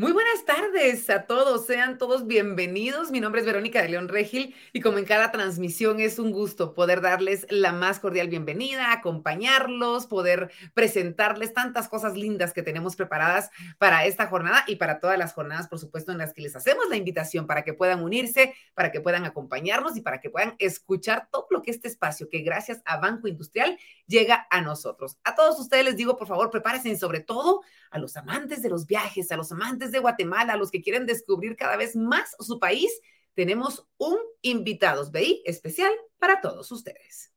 Muy buenas tardes a todos, sean todos bienvenidos. Mi nombre es Verónica de León Regil y como en cada transmisión es un gusto poder darles la más cordial bienvenida, acompañarlos, poder presentarles tantas cosas lindas que tenemos preparadas para esta jornada y para todas las jornadas, por supuesto, en las que les hacemos la invitación para que puedan unirse, para que puedan acompañarnos y para que puedan escuchar todo lo que este espacio, que gracias a Banco Industrial llega a nosotros. A todos ustedes les digo, por favor, prepárense sobre todo a los amantes de los viajes, a los amantes de Guatemala, los que quieren descubrir cada vez más su país, tenemos un invitados BI especial para todos ustedes.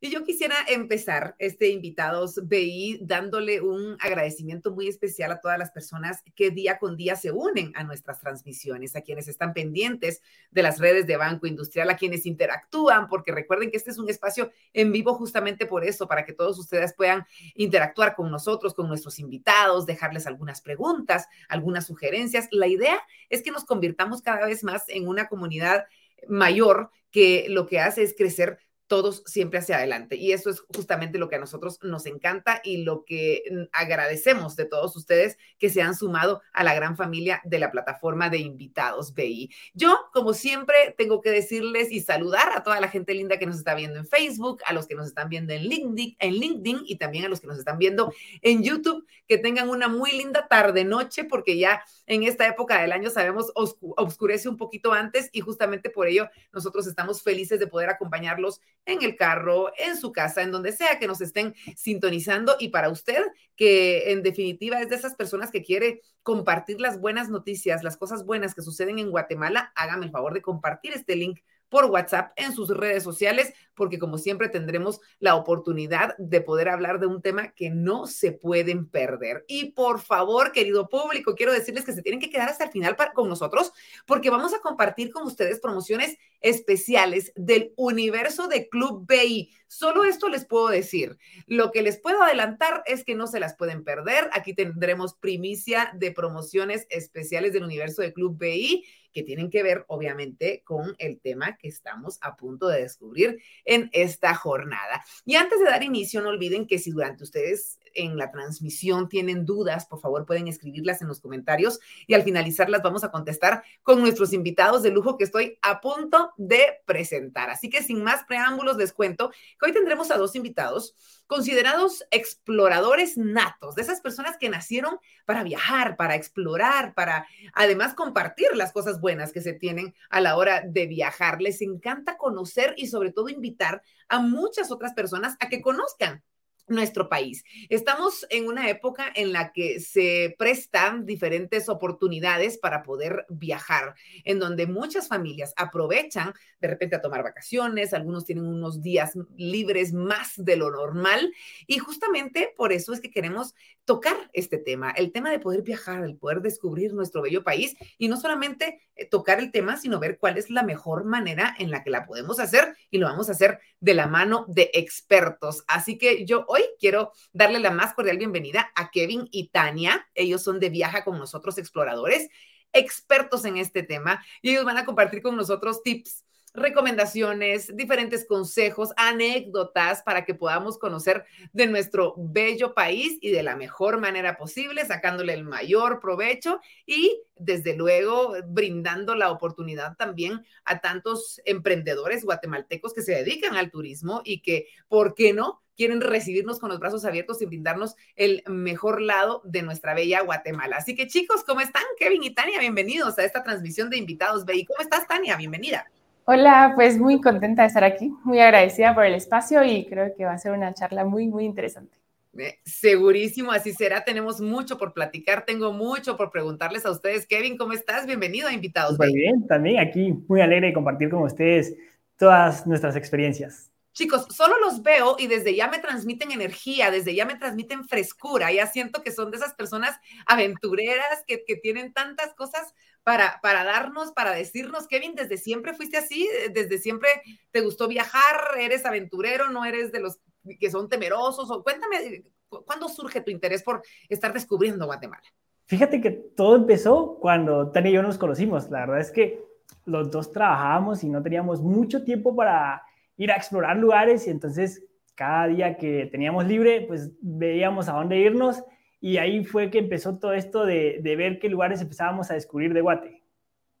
Y yo quisiera empezar este Invitados BI dándole un agradecimiento muy especial a todas las personas que día con día se unen a nuestras transmisiones, a quienes están pendientes de las redes de Banco Industrial, a quienes interactúan, porque recuerden que este es un espacio en vivo justamente por eso, para que todos ustedes puedan interactuar con nosotros, con nuestros invitados, dejarles algunas preguntas, algunas sugerencias. La idea es que nos convirtamos cada vez más en una comunidad mayor que lo que hace es crecer todos siempre hacia adelante. Y eso es justamente lo que a nosotros nos encanta y lo que mm, agradecemos de todos ustedes que se han sumado a la gran familia de la plataforma de invitados BI. Yo, como siempre, tengo que decirles y saludar a toda la gente linda que nos está viendo en Facebook, a los que nos están viendo en LinkedIn, en LinkedIn y también a los que nos están viendo en YouTube, que tengan una muy linda tarde noche porque ya en esta época del año sabemos oscurece un poquito antes y justamente por ello nosotros estamos felices de poder acompañarlos en el carro, en su casa, en donde sea que nos estén sintonizando. Y para usted, que en definitiva es de esas personas que quiere compartir las buenas noticias, las cosas buenas que suceden en Guatemala, hágame el favor de compartir este link por WhatsApp en sus redes sociales, porque como siempre tendremos la oportunidad de poder hablar de un tema que no se pueden perder. Y por favor, querido público, quiero decirles que se tienen que quedar hasta el final con nosotros, porque vamos a compartir con ustedes promociones especiales del universo de Club BI. Solo esto les puedo decir. Lo que les puedo adelantar es que no se las pueden perder. Aquí tendremos primicia de promociones especiales del universo de Club BI que tienen que ver, obviamente, con el tema que estamos a punto de descubrir en esta jornada. Y antes de dar inicio, no olviden que si durante ustedes en la transmisión tienen dudas, por favor pueden escribirlas en los comentarios y al finalizarlas vamos a contestar con nuestros invitados de lujo que estoy a punto de presentar. Así que sin más preámbulos les cuento que hoy tendremos a dos invitados considerados exploradores natos, de esas personas que nacieron para viajar, para explorar, para además compartir las cosas buenas que se tienen a la hora de viajar. Les encanta conocer y sobre todo invitar a muchas otras personas a que conozcan nuestro país. Estamos en una época en la que se prestan diferentes oportunidades para poder viajar, en donde muchas familias aprovechan de repente a tomar vacaciones, algunos tienen unos días libres más de lo normal y justamente por eso es que queremos tocar este tema, el tema de poder viajar, el poder descubrir nuestro bello país y no solamente eh, tocar el tema, sino ver cuál es la mejor manera en la que la podemos hacer y lo vamos a hacer de la mano de expertos. Así que yo hoy quiero darle la más cordial bienvenida a Kevin y Tania. Ellos son de Viaja con nosotros exploradores, expertos en este tema y ellos van a compartir con nosotros tips recomendaciones, diferentes consejos, anécdotas para que podamos conocer de nuestro bello país y de la mejor manera posible, sacándole el mayor provecho y desde luego brindando la oportunidad también a tantos emprendedores guatemaltecos que se dedican al turismo y que, ¿por qué no? Quieren recibirnos con los brazos abiertos y brindarnos el mejor lado de nuestra bella Guatemala. Así que chicos, ¿cómo están? Kevin y Tania, bienvenidos a esta transmisión de Invitados BI. ¿Cómo estás, Tania? Bienvenida. Hola, pues muy contenta de estar aquí, muy agradecida por el espacio y creo que va a ser una charla muy, muy interesante. Eh, segurísimo, así será. Tenemos mucho por platicar, tengo mucho por preguntarles a ustedes. Kevin, ¿cómo estás? Bienvenido a Invitados. Muy bien, también aquí muy alegre de compartir con ustedes todas nuestras experiencias. Chicos, solo los veo y desde ya me transmiten energía, desde ya me transmiten frescura, ya siento que son de esas personas aventureras que, que tienen tantas cosas para, para darnos, para decirnos, Kevin, desde siempre fuiste así, desde siempre te gustó viajar, eres aventurero, no eres de los que son temerosos, o cuéntame, ¿cuándo surge tu interés por estar descubriendo Guatemala? Fíjate que todo empezó cuando Tania y yo nos conocimos. La verdad es que los dos trabajábamos y no teníamos mucho tiempo para ir a explorar lugares y entonces cada día que teníamos libre, pues veíamos a dónde irnos y ahí fue que empezó todo esto de, ver qué lugares empezábamos a descubrir de Guate.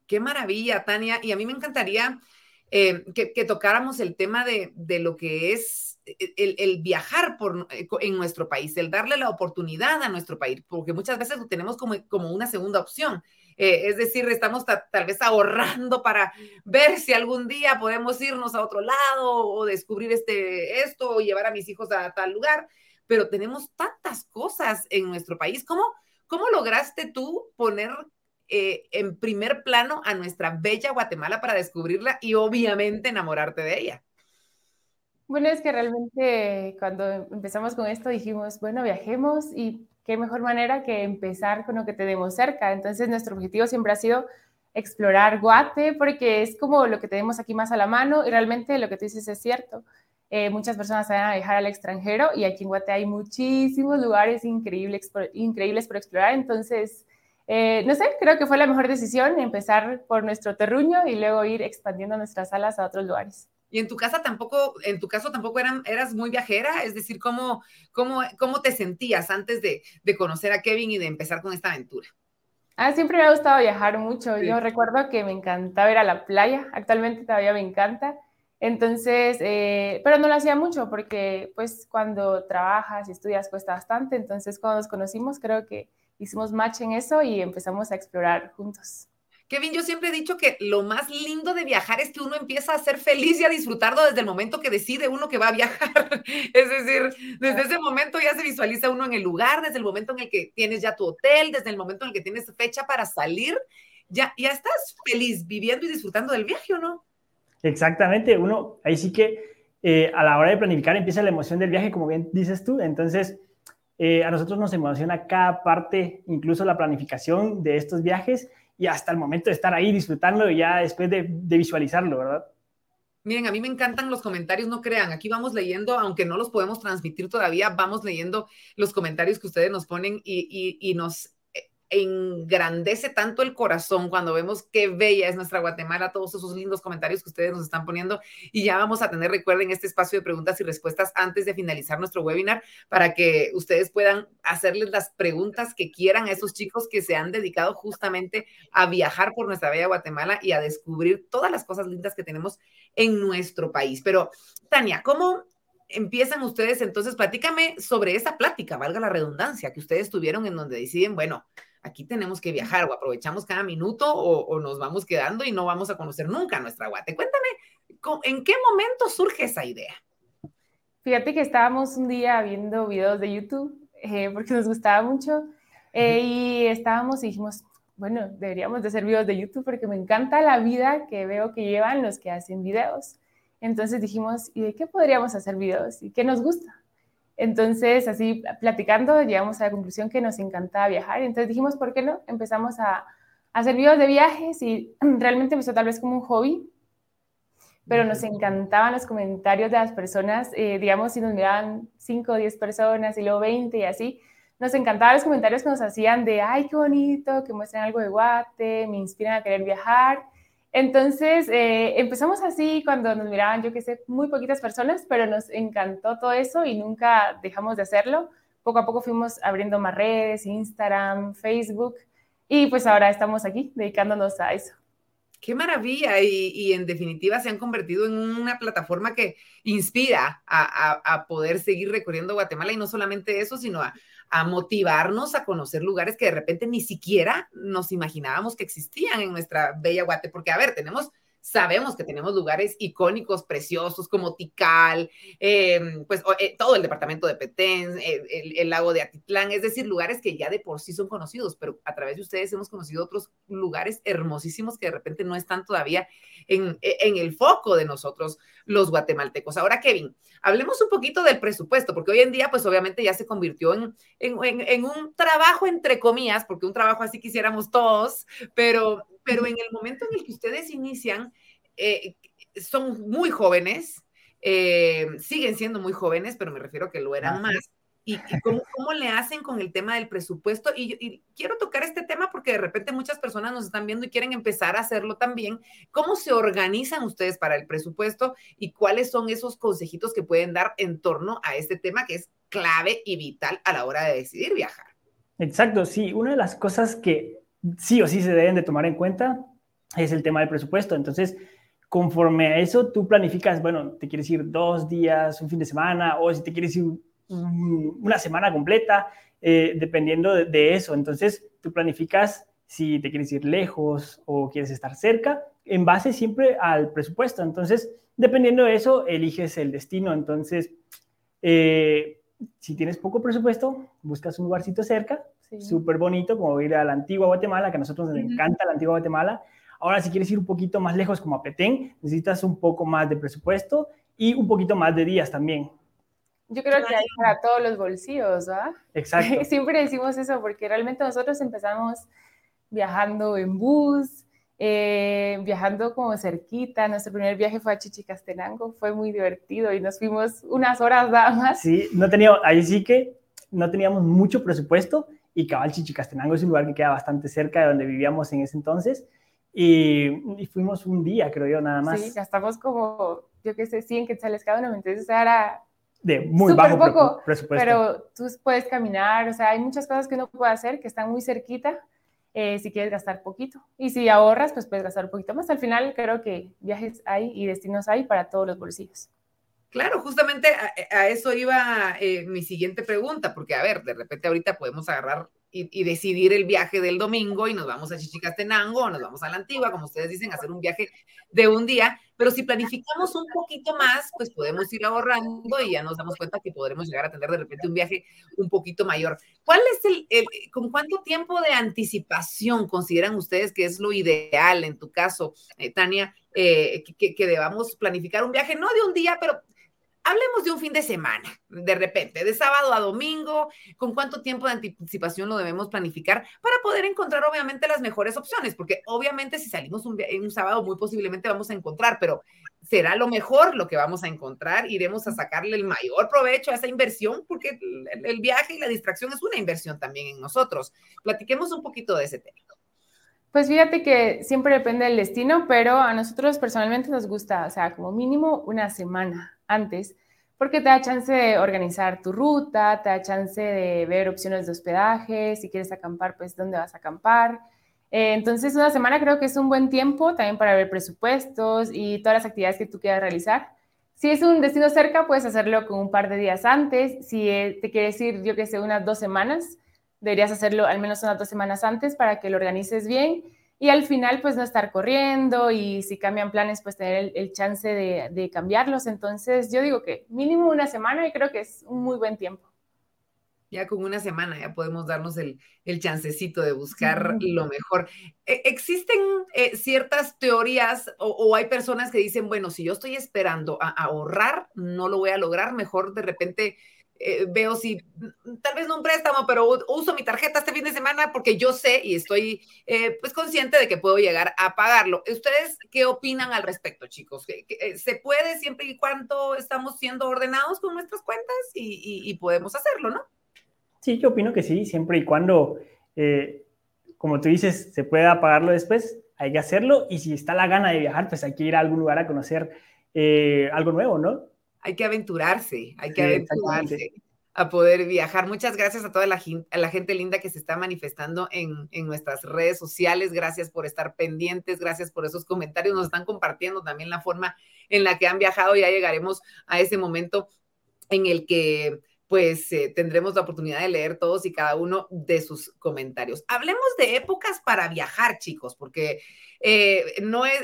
Qué maravilla, Tania. Y a mí me encantaría eh, que, tocáramos el tema de, lo que es el, viajar por, eh, en nuestro país, el darle la oportunidad a nuestro país, porque muchas veces lo tenemos como, como una segunda opción. Eh, es decir, estamos tal vez ahorrando para ver si algún día podemos irnos a otro lado o descubrir este, esto o llevar a mis hijos a tal lugar, pero tenemos tantas cosas en nuestro país. ¿Cómo, cómo lograste tú poner eh, en primer plano a nuestra bella Guatemala para descubrirla y obviamente enamorarte de ella? Bueno, es que realmente cuando empezamos con esto dijimos, bueno, viajemos y qué mejor manera que empezar con lo que tenemos cerca. Entonces, nuestro objetivo siempre ha sido explorar Guate, porque es como lo que tenemos aquí más a la mano y realmente lo que tú dices es cierto. Eh, muchas personas van a viajar al extranjero y aquí en Guate hay muchísimos lugares increíbles, increíbles por explorar. Entonces, eh, no sé, creo que fue la mejor decisión empezar por nuestro terruño y luego ir expandiendo nuestras salas a otros lugares. Y en tu casa tampoco, en tu caso tampoco eran, eras muy viajera, es decir, ¿cómo, cómo, cómo te sentías antes de, de, conocer a Kevin y de empezar con esta aventura? Ah, siempre me ha gustado viajar mucho. Yo recuerdo que me encantaba ir a la playa, actualmente todavía me encanta. Entonces, eh, pero no lo hacía mucho porque pues cuando trabajas y estudias cuesta bastante. Entonces, cuando nos conocimos, creo que hicimos match en eso y empezamos a explorar juntos. Kevin, yo siempre he dicho que lo más lindo de viajar es que uno empieza a ser feliz y a disfrutarlo desde el momento que decide uno que va a viajar. es decir, desde ese momento ya se visualiza uno en el lugar, desde el momento en el que tienes ya tu hotel, desde el momento en el que tienes fecha para salir, ya, ya estás feliz viviendo y disfrutando del viaje, ¿o no? Exactamente, uno, ahí sí que eh, a la hora de planificar empieza la emoción del viaje, como bien dices tú, entonces eh, a nosotros nos emociona cada parte, incluso la planificación de estos viajes y hasta el momento de estar ahí disfrutando y ya después de, visualizarlo, ¿verdad? Miren, a mí me encantan los comentarios, no crean, aquí vamos leyendo, aunque no los podemos transmitir todavía, vamos leyendo los comentarios que ustedes nos ponen y, y nos engrandece tanto el corazón cuando vemos qué bella es nuestra Guatemala, todos esos lindos comentarios que ustedes nos están poniendo. Y ya vamos a tener, recuerden, este espacio de preguntas y respuestas antes de finalizar nuestro webinar para que ustedes puedan hacerles las preguntas que quieran a esos chicos que se han dedicado justamente a viajar por nuestra bella Guatemala y a descubrir todas las cosas lindas que tenemos en nuestro país. Pero, Tania, ¿cómo empiezan ustedes entonces? Platícame sobre esa plática, valga la redundancia, que ustedes tuvieron en donde deciden, bueno, aquí tenemos que viajar o aprovechamos cada minuto o, nos vamos quedando y no vamos a conocer nunca nuestra Guate. Cuéntame, ¿en qué momento surge esa idea? Fíjate que estábamos un día viendo videos de YouTube eh, porque nos gustaba mucho eh, y estábamos y dijimos, bueno, deberíamos de hacer videos de YouTube porque me encanta la vida que veo que llevan los que hacen videos. Entonces dijimos, ¿y de qué podríamos hacer videos? ¿Y qué nos gusta? Entonces, así platicando, llegamos a la conclusión que nos encantaba viajar. Entonces dijimos, ¿por qué no? Empezamos a, hacer videos de viajes y realmente empezó tal vez como un hobby, pero nos encantaban los comentarios de las personas, eh, digamos, si nos miraban 5 o 10 personas y luego 20 y así. Nos encantaban los comentarios que nos hacían de, ay, qué bonito, que muestren algo de Guate, me inspiran a querer viajar. Entonces, eh, empezamos así cuando nos miraban, yo que sé, muy poquitas personas, pero nos encantó todo eso y nunca dejamos de hacerlo. Poco a poco fuimos abriendo más redes, Instagram, Facebook, y pues ahora estamos aquí dedicándonos a eso. Qué maravilla y, en definitiva se han convertido en una plataforma que inspira a, poder seguir recorriendo Guatemala y no solamente eso, sino a, a, motivarnos a conocer lugares que de repente ni siquiera nos imaginábamos que existían en nuestra bella Guate, porque a ver, tenemos Sabemos que tenemos lugares icónicos, preciosos, como Tikal, em, pues eh, todo el departamento de Petén, el, el, lago de Atitlán, es decir, lugares que ya de por sí son conocidos, pero a través de ustedes hemos conocido otros lugares hermosísimos que de repente no están todavía en, e, el foco de nosotros, los guatemaltecos. Ahora, Kevin, hablemos un poquito del presupuesto, porque hoy en día, pues obviamente ya se convirtió en, en un trabajo entre comillas, porque un trabajo así quisiéramos todos, pero pero en el momento en el que ustedes inician, eh, son muy jóvenes, eh, siguen siendo muy jóvenes, pero me refiero a que lo eran más. y, cómo, cómo, le hacen con el tema del presupuesto. Y, quiero tocar este tema porque de repente muchas personas nos están viendo y quieren empezar a hacerlo también. ¿Cómo se organizan ustedes para el presupuesto y cuáles son esos consejitos que pueden dar en torno a este tema que es clave y vital a la hora de decidir viajar? Exacto, sí. Una de las cosas que sí o sí se deben de tomar en cuenta es el tema del presupuesto. Entonces, conforme a eso, tú planificas, bueno, te quieres ir dos días, un fin de semana, o si te quieres ir una semana completa, eh, dependiendo de, eso. Entonces, tú planificas si te quieres ir lejos o quieres estar cerca, en base siempre al presupuesto. Entonces, dependiendo de eso, eliges el destino. Entonces, eh, si tienes poco presupuesto, buscas un lugarcito cerca, súper bonito, como ir a la antigua Guatemala, que a nosotros nos encanta la antigua Guatemala. Ahora, si quieres ir un poquito más lejos, como a Petén, necesitas un poco más de presupuesto y un poquito más de días también. Yo creo que hay para todos los bolsillos, ¿verdad? Exacto. Siempre decimos eso porque realmente nosotros empezamos viajando en bus, eh, viajando como cerquita. Nuestro primer viaje fue a Chichicastenango, fue muy divertido y nos fuimos unas horas nada más. Sí, no teníamos, ahí sí que no teníamos mucho presupuesto y cabal Chichicastenango es un lugar que queda bastante cerca de donde vivíamos en ese entonces. Y, fuimos un día, creo yo, nada más. Sí, gastamos como, yo qué sé, 100 quetzales cada uno, entonces era de muy bajo poco, presupuesto. Pero tú puedes caminar, o sea, hay muchas cosas que uno puede hacer que están muy cerquita eh, si quieres gastar poquito. Y si ahorras, pues puedes gastar un poquito más. Al final creo que viajes hay y destinos hay para todos los bolsillos. Claro, justamente a, eso iba eh, mi siguiente pregunta, porque a ver, de repente ahorita podemos agarrar y, decidir el viaje del domingo y nos vamos a Chichicastenango o nos vamos a la Antigua, como ustedes dicen, hacer un viaje de un día, pero si planificamos un poquito más, pues podemos ir ahorrando y ya nos damos cuenta que podremos llegar a tener de repente un viaje un poquito mayor. ¿Cuál es el, con cuánto tiempo de anticipación consideran ustedes que es lo ideal en tu caso, eh, Tania, eh, que, que debamos planificar un viaje, no de un día, pero hablemos de un fin de semana, de repente, de sábado a domingo, con cuánto tiempo de anticipación lo debemos planificar para poder encontrar obviamente las mejores opciones, porque obviamente si salimos un, un sábado muy posiblemente vamos a encontrar, pero será lo mejor lo que vamos a encontrar, iremos a sacarle el mayor provecho a esa inversión, porque el, el viaje y la distracción es una inversión también en nosotros. Platiquemos un poquito de ese tema. Pues fíjate que siempre depende del destino, pero a nosotros personalmente nos gusta, o sea, como mínimo una semana antes, porque te da chance de organizar tu ruta, te da chance de ver opciones de hospedaje, si quieres acampar, pues dónde vas a acampar. Eh, entonces, una semana creo que es un buen tiempo también para ver presupuestos y todas las actividades que tú quieras realizar. Si es un destino cerca, puedes hacerlo con un par de días antes. Si eh, te quieres ir, yo que sé, unas dos semanas, deberías hacerlo al menos unas dos semanas antes para que lo organices bien y al final pues no estar corriendo y si cambian planes pues tener el, chance de, cambiarlos. Entonces yo digo que mínimo una semana y creo que es un muy buen tiempo. Ya con una semana ya podemos darnos el, el chancecito de buscar lo mejor. E, ¿Existen eh, ciertas teorías o, hay personas que dicen, bueno, si yo estoy esperando a ahorrar, no lo voy a lograr, mejor de repente eh, veo si, tal vez no un préstamo, pero uso mi tarjeta este fin de semana porque yo sé y estoy eh, pues consciente de que puedo llegar a pagarlo. ¿Ustedes qué opinan al respecto, chicos? Eh, ¿Se puede siempre y cuando estamos siendo ordenados con nuestras cuentas y, podemos hacerlo, no? Sí, yo opino que sí, siempre y cuando, como tú dices, se pueda pagarlo después, hay que hacerlo y si está la gana de viajar, pues hay que ir a algún lugar a conocer algo nuevo, ¿no? Hay que aventurarse, hay que aventurarse a poder viajar. Muchas gracias a toda la, la gente linda que se está manifestando en, en, nuestras redes sociales. Gracias por estar pendientes, gracias por esos comentarios. Nos están compartiendo también la forma en la que han viajado. Ya llegaremos a ese momento en el que pues eh, tendremos la oportunidad de leer todos y cada uno de sus comentarios. Hablemos de épocas para viajar, chicos, porque eh, no es,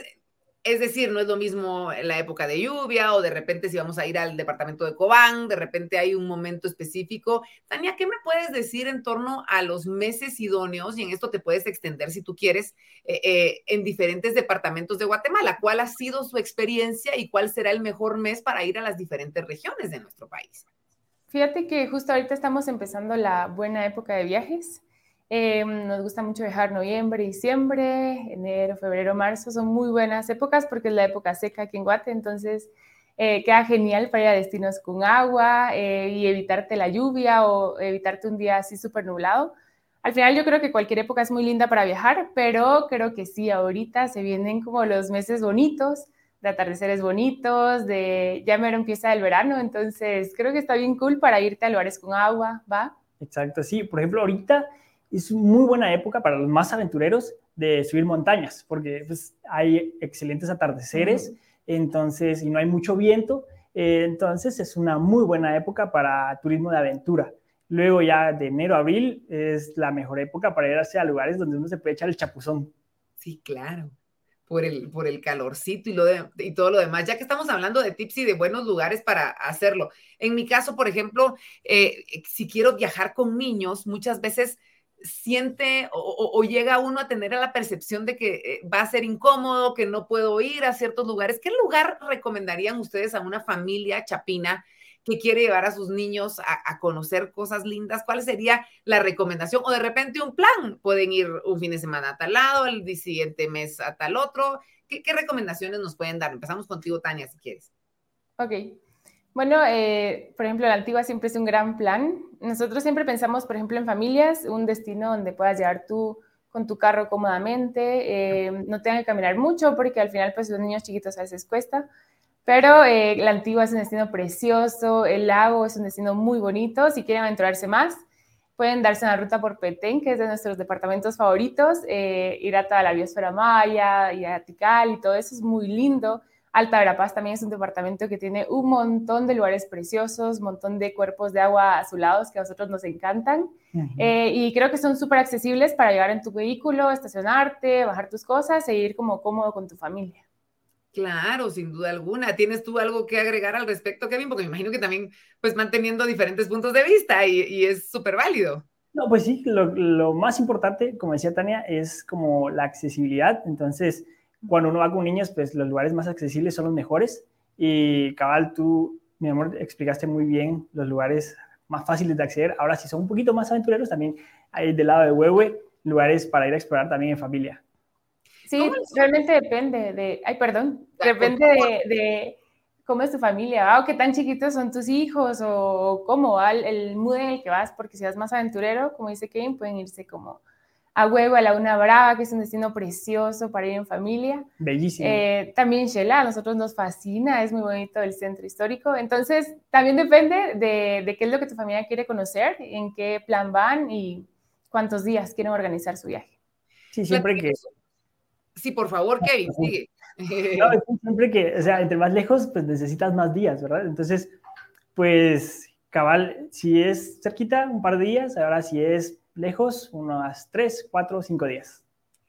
es decir, no es lo mismo en la época de lluvia o de repente si vamos a ir al departamento de Cobán, de repente hay un momento específico. Tania, ¿qué me puedes decir en torno a los meses idóneos? Y en esto te puedes extender si tú quieres eh, eh, en diferentes departamentos de Guatemala. ¿Cuál ha sido su experiencia y cuál será el mejor mes para ir a las diferentes regiones de nuestro país? Fíjate que justo ahorita estamos empezando la buena época de viajes. Em, nos gusta mucho viajar noviembre, diciembre, enero, febrero, marzo. Son muy buenas épocas porque es la época seca aquí en Guate. Entonces, eh, queda genial para ir a destinos con agua eh, y evitarte la lluvia o evitarte un día así súper nublado. Al final yo creo que cualquier época es muy linda para viajar, pero creo que sí, ahorita se vienen como los meses bonitos, de atardeceres bonitos, de ya mero empieza el verano, entonces creo que está bien cool para irte a lugares con agua, ¿va? Exacto, sí, por ejemplo, ahorita es muy buena época para los más aventureros de subir montañas, porque pues, hay excelentes atardeceres entonces, y no hay mucho viento, eh, entonces es una muy buena época para turismo de aventura. Luego ya de enero a abril es la mejor época para ir a lugares donde uno se puede echar el chapuzón. Sí, claro. Por el, por el calorcito y, lo y todo lo demás, ya que estamos hablando de tips y de buenos lugares para hacerlo. En mi caso, por ejemplo, eh, si quiero viajar con niños, muchas veces siente o, llega uno a tener la percepción de que eh, va a ser incómodo, que no puedo ir a ciertos lugares. ¿Qué lugar recomendarían ustedes a una familia chapina que quiere llevar a sus niños a, conocer cosas lindas? ¿Cuál sería la recomendación? O de repente un plan. Pueden ir un fin de semana a tal lado, el siguiente mes a tal otro. ¿Qué, qué recomendaciones nos pueden dar? Empezamos contigo, Tania, si quieres. Ok, bueno, eh, por ejemplo, la antigua siempre es un gran plan. Nosotros siempre pensamos, por ejemplo, en familias, un destino donde puedas llegar tú con tu carro cómodamente, eh, no tengan que caminar mucho porque al final pues los niños chiquitos a veces cuesta, pero eh, la antigua es un destino precioso, el lago es un destino muy bonito, si quieren aventurarse más, pueden darse una ruta por Petén, que es de nuestros departamentos favoritos, ir a toda la biosfera maya, y a Tikal y todo eso es muy lindo. Alta Verapaz también es un departamento que tiene un montón de lugares preciosos, un montón de cuerpos de agua azulados que a nosotros nos encantan. Eh, y creo que son súper accesibles para llevar en tu vehículo, estacionarte, bajar tus cosas e ir como cómodo con tu familia. Claro, sin duda alguna. ¿Tienes tú algo que agregar al respecto, Kevin? Porque me imagino que también, pues, manteniendo diferentes puntos de vista y, y es súper válido. No, pues sí, lo, lo, más importante, como decía Tania, es como la accesibilidad. Entonces, cuando uno va con niños, pues los lugares más accesibles son los mejores. Y cabal, tú, mi amor, explicaste muy bien los lugares más fáciles de acceder. Ahora, si son un poquito más aventureros, también hay del lado de Huehue lugares para ir a explorar también en familia. Sí, realmente depende de, ay, perdón, depende de, cómo es tu familia, o qué tan chiquitos son tus hijos, o cómo va el, el mood en el que vas, porque si vas más aventurero, como dice Kevin, pueden irse como a Huevo, a la Una Brava, que es un destino precioso para ir en familia. Bellísimo. Eh, también Shela, a nosotros nos fascina, es muy bonito el centro histórico. Entonces, también depende de, qué es lo que tu familia quiere conocer, en qué plan van y cuántos días quieren organizar su viaje. Sí, siempre que... Sí, por favor, Kevin, sigue. siempre que, o sea, entre más lejos, pues necesitas más días, ¿verdad? Entonces, pues, cabal, si es cerquita, un par de días, ahora si es lejos, unas tres, cuatro, cinco días.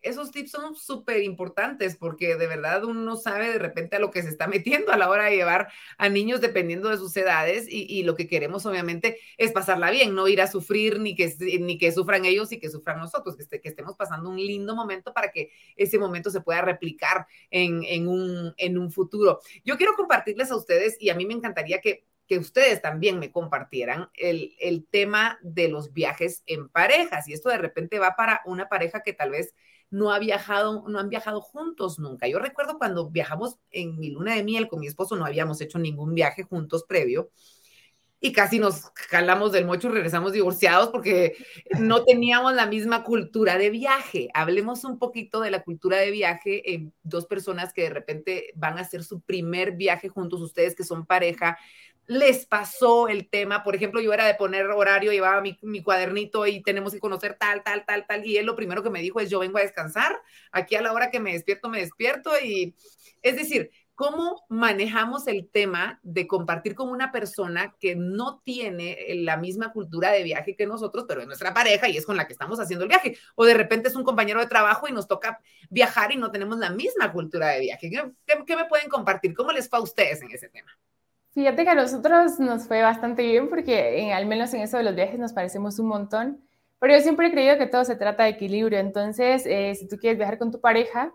Esos tips son súper importantes porque de verdad uno sabe de repente a lo que se está metiendo a la hora de llevar a niños dependiendo de sus edades y, lo que queremos obviamente es pasarla bien, no ir a sufrir ni que, ni que sufran ellos y que sufran nosotros, que, que estemos pasando un lindo momento para que ese momento se pueda replicar en, en, un, en un futuro. Yo quiero compartirles a ustedes y a mí me encantaría que que ustedes también me compartieran el, el, tema de los viajes en parejas. Y esto de repente va para una pareja que tal vez no ha viajado, no han viajado juntos nunca. Yo recuerdo cuando viajamos en mi luna de miel con mi esposo, no habíamos hecho ningún viaje juntos previo y casi nos jalamos del mocho y regresamos divorciados porque no teníamos la misma cultura de viaje. Hablemos un poquito de la cultura de viaje en dos personas que de repente van a hacer su primer viaje juntos, ustedes que son pareja, les pasó el tema. Por ejemplo, yo era de poner horario, llevaba mi, cuadernito y tenemos que conocer tal, tal, tal, tal. Y él lo primero que me dijo es, yo vengo a descansar, aquí a la hora que me despierto, me despierto. Y es decir, ¿cómo manejamos el tema de compartir con una persona que no tiene la misma cultura de viaje que nosotros, pero es nuestra pareja y es con la que estamos haciendo el viaje? O de repente es un compañero de trabajo y nos toca viajar y no tenemos la misma cultura de viaje. qué me pueden compartir? ¿Cómo les fue a ustedes en ese tema? Fíjate que a nosotros nos fue bastante bien porque al menos en eso de los viajes nos parecemos un montón, pero yo siempre he creído que todo se trata de equilibrio, entonces eh, si tú quieres viajar con tu pareja,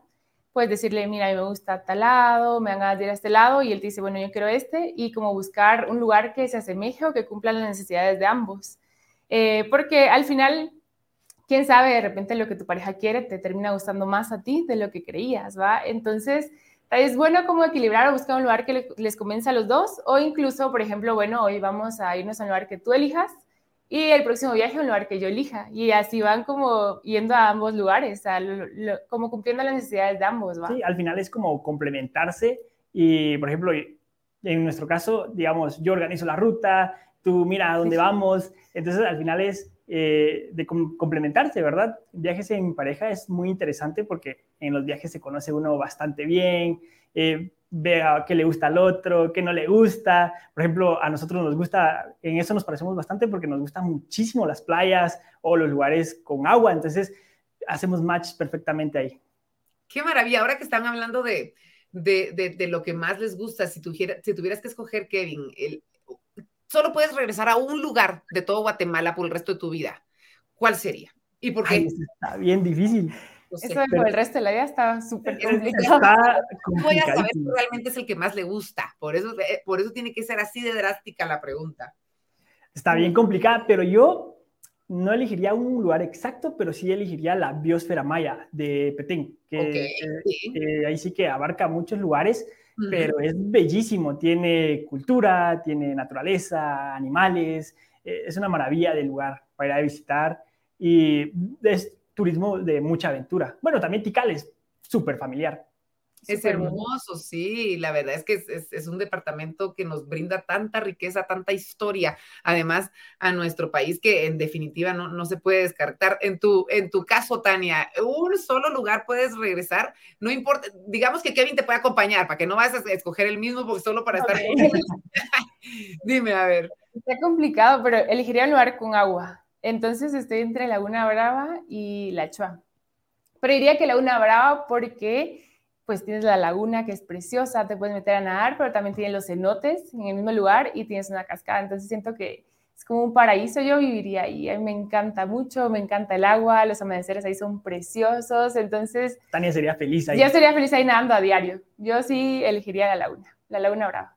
puedes decirle, mira, a mí me gusta tal lado, me van a ir a este lado, y él te dice, bueno, yo quiero este, y como buscar un lugar que se asemeje o que cumpla las necesidades de ambos. Eh, porque al final, quién sabe, de repente lo que tu pareja quiere te termina gustando más a ti de lo que creías, ¿va? Entonces, es bueno como equilibrar o buscar un lugar que les convenza a los dos, o incluso, por ejemplo, bueno, hoy vamos a irnos a un lugar que tú elijas y el próximo viaje a un lugar que yo elija. Y así van como yendo a ambos lugares, como cumpliendo las necesidades de ambos. ¿va? Sí, al final es como complementarse y, por ejemplo, en nuestro caso, digamos, yo organizo la ruta, tú mira a dónde vamos, entonces al final es eh, de complementarse, ¿verdad? Viajes en pareja es muy interesante porque en los viajes se conoce uno bastante bien, eh, ve a qué le gusta al otro, qué no le gusta. Por ejemplo, a nosotros nos gusta, en eso nos parecemos bastante porque nos gustan muchísimo las playas o los lugares con agua, entonces hacemos match perfectamente ahí. Qué maravilla, ahora que están hablando de, de, de, lo que más les gusta, si, si tuvieras que escoger, Kevin, el, solo puedes regresar a un lugar de todo Guatemala por el resto de tu vida, ¿cuál sería? ¿Y por qué? está bien difícil. Eso por el resto de la vida está súper complicado. Está Voy a saber si realmente es el que más le gusta. Por eso, eh, por eso tiene que ser así de drástica la pregunta. Está bien complicada, pero yo no elegiría un lugar exacto, pero sí elegiría la biosfera maya de Petén, que eh, ahí sí que abarca muchos lugares, pero es bellísimo, tiene cultura, tiene naturaleza, animales, eh, es una maravilla de lugar para ir a visitar y es turismo de mucha aventura. Bueno, también Tikal es súper familiar. Es hermoso, sí, la verdad es que es, un departamento que nos brinda tanta riqueza, tanta historia, además a nuestro país que en definitiva no, no se puede descartar. En tu, en tu caso, Tania, un solo lugar puedes regresar, no importa, digamos que Kevin te puede acompañar para que no vayas a escoger el mismo porque solo para estar. Dime, a ver. Está complicado, pero elegiría un lugar con agua. Entonces estoy entre Laguna Brava y La Chua. Pero diría que Laguna Brava porque pues tienes la laguna que es preciosa, te puedes meter a nadar, pero también tienes los cenotes en el mismo lugar y tienes una cascada. Entonces siento que es como un paraíso, yo viviría ahí. A mí me encanta mucho, me encanta el agua, los amaneceres ahí son preciosos. Entonces... Tania sería feliz ahí. Yo sería feliz ahí nadando a diario. Yo sí elegiría la laguna, la laguna brava.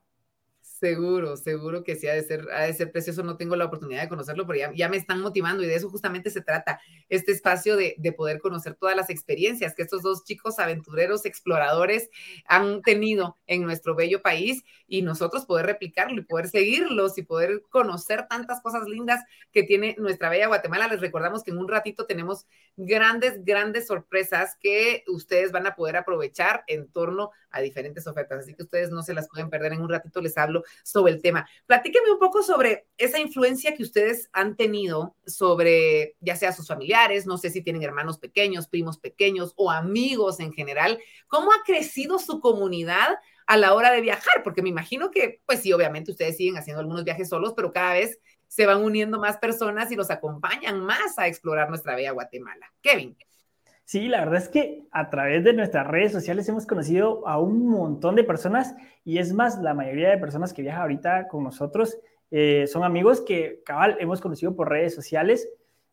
Seguro, seguro que sí ha de ser, ha de ser precioso. No tengo la oportunidad de conocerlo, pero ya, me están motivando y de eso justamente se trata este espacio de, de, poder conocer todas las experiencias que estos dos chicos aventureros, exploradores han tenido en nuestro bello país y nosotros poder replicarlo y poder seguirlos y poder conocer tantas cosas lindas que tiene nuestra bella Guatemala. Les recordamos que en un ratito tenemos grandes, grandes sorpresas que ustedes van a poder aprovechar en torno a diferentes ofertas. Así que ustedes no se las pueden perder. En un ratito les hablo sobre el tema. Platíqueme un poco sobre esa influencia que ustedes han tenido sobre, ya sea sus familiares, no sé si tienen hermanos pequeños, primos pequeños o amigos en general. ¿Cómo ha crecido su comunidad a la hora de viajar? Porque me imagino que, pues sí, obviamente ustedes siguen haciendo algunos viajes solos, pero cada vez se van uniendo más personas y los acompañan más a explorar nuestra bella Guatemala. Kevin. Sí, la verdad es que a través de nuestras redes sociales hemos conocido a un montón de personas y es más, la mayoría de personas que viajan ahorita con nosotros eh, son amigos que cabal hemos conocido por redes sociales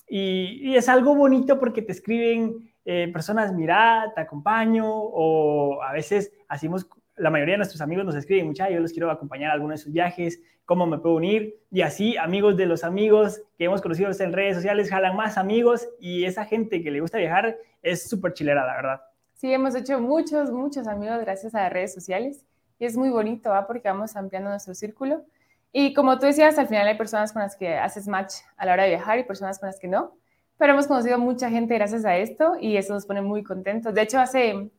y, es algo bonito porque te escriben eh, personas, mira, te acompaño o a veces hacemos la mayoría de nuestros amigos nos escriben, mucha, yo los quiero acompañar a alguno de sus viajes, cómo me puedo unir. Y así, amigos de los amigos que hemos conocido en redes sociales, jalan más amigos y esa gente que le gusta viajar es súper chilera, la verdad. Sí, hemos hecho muchos, muchos amigos gracias a las redes sociales y es muy bonito, ¿va? Porque vamos ampliando nuestro círculo. Y como tú decías, al final hay personas con las que haces match a la hora de viajar y personas con las que no. Pero hemos conocido mucha gente gracias a esto y eso nos pone muy contentos. De hecho, hace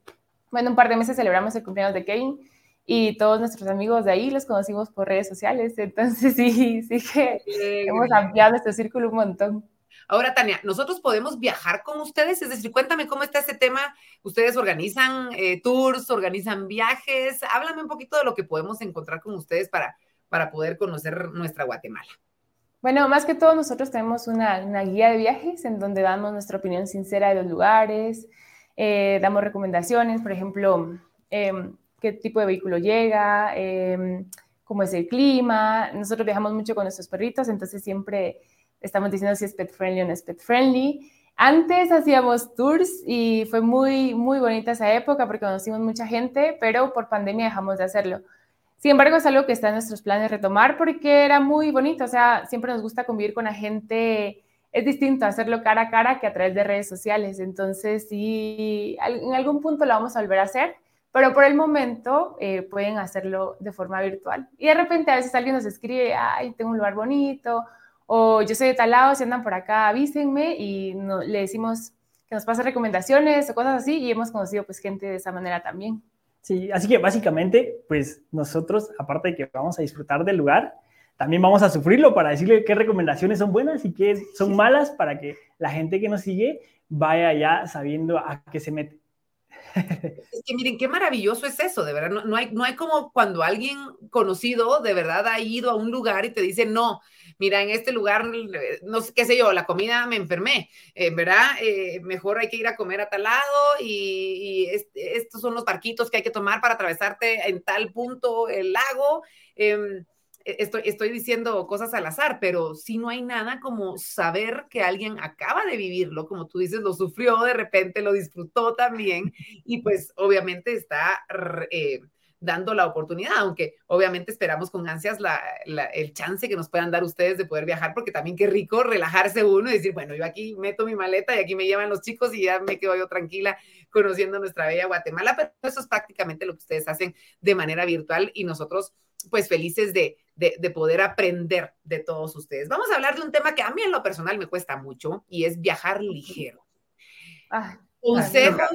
bueno, un par de meses celebramos el cumpleaños de Kevin y todos nuestros amigos de ahí los conocimos por redes sociales. Entonces, sí, sí que hemos ampliado nuestro círculo un montón. Ahora, Tania, ¿nosotros podemos viajar con ustedes? Es decir, cuéntame cómo está ese tema. ¿Ustedes organizan eh, tours, organizan viajes? Háblame un poquito de lo que podemos encontrar con ustedes para, para poder conocer nuestra Guatemala. Bueno, más que todo, nosotros tenemos una, una guía de viajes en donde damos nuestra opinión sincera de los lugares, eh, damos recomendaciones, por ejemplo, em, qué tipo de vehículo llega, em, cómo es el clima. Nosotros viajamos mucho con nuestros perritos, entonces siempre estamos diciendo si es pet friendly o no es pet friendly. Antes hacíamos tours y fue muy, muy bonita esa época porque conocimos mucha gente, pero por pandemia dejamos de hacerlo. Sin embargo, es algo que está en nuestros planes retomar porque era muy bonito, o sea, siempre nos gusta convivir con la gente es distinto hacerlo cara a cara que a través de redes sociales. Entonces, sí, en algún punto lo vamos a volver a hacer, pero por el momento eh, pueden hacerlo de forma virtual. Y de repente a veces alguien nos escribe, ay, tengo un lugar bonito, o yo soy de tal lado, si andan por acá, avísenme y no, le decimos que nos pase recomendaciones o cosas así y hemos conocido pues gente de esa manera también. Sí, así que básicamente, pues nosotros, aparte de que vamos a disfrutar del lugar, también vamos a sufrirlo para decirle qué recomendaciones son buenas y qué son malas para que la gente que nos sigue vaya ya sabiendo a qué se mete. Es que miren, qué maravilloso es eso, de verdad. No, hay, no hay como cuando alguien conocido de verdad ha ido a un lugar y te dice, no, mira, en este lugar, no sé qué sé yo, la comida me enfermé, eh, ¿verdad? Eh, mejor hay que ir a comer a tal lado y, estos son los barquitos que hay que tomar para atravesarte en tal punto el lago. Em, e, estoy, estoy diciendo cosas al azar, pero sí no hay nada como saber que alguien acaba de vivirlo, como tú dices, lo sufrió de repente, lo disfrutó también y pues obviamente está eh, dando la oportunidad, aunque obviamente esperamos con ansias el chance que nos puedan dar ustedes de poder viajar, porque también qué rico relajarse uno y decir, bueno, yo aquí meto mi maleta y aquí me llevan los chicos y ya me quedo yo tranquila conociendo nuestra bella Guatemala, pero eso es prácticamente lo que ustedes hacen de manera virtual y nosotros pues felices de, de, poder aprender de todos ustedes. Vamos a hablar de un tema que a mí en lo personal me cuesta mucho y es viajar ligero. Consejos.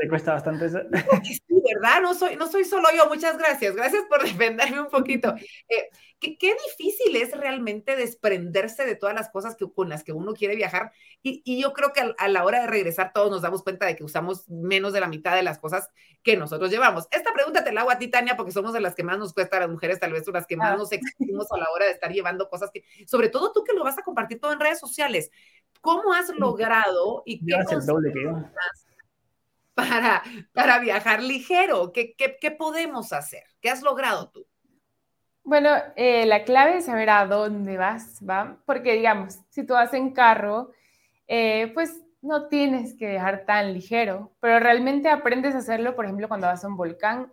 le cuesta bastante eso. Sí, ¿verdad? No soy, no soy solo yo. Muchas gracias. Gracias por defenderme un poquito. Eh, qué, qué, difícil es realmente desprenderse de todas las cosas que, con las que uno quiere viajar. Y, y yo creo que a, a, la hora de regresar todos nos damos cuenta de que usamos menos de la mitad de las cosas que nosotros llevamos. Esta pregunta te la hago a ti, Tania, porque somos de las que más nos cuesta a las mujeres, tal vez son las que más nos exigimos a la hora de estar llevando cosas que, sobre todo tú que lo vas a compartir todo en redes sociales. ¿Cómo has logrado y qué que para, para viajar ligero? ¿Qué, ¿Qué, qué, podemos hacer? ¿Qué has logrado tú? Bueno, eh, la clave es saber a dónde vas, ¿va? Porque, digamos, si tú vas en carro, eh, pues no tienes que viajar tan ligero, pero realmente aprendes a hacerlo, por ejemplo, cuando vas a un volcán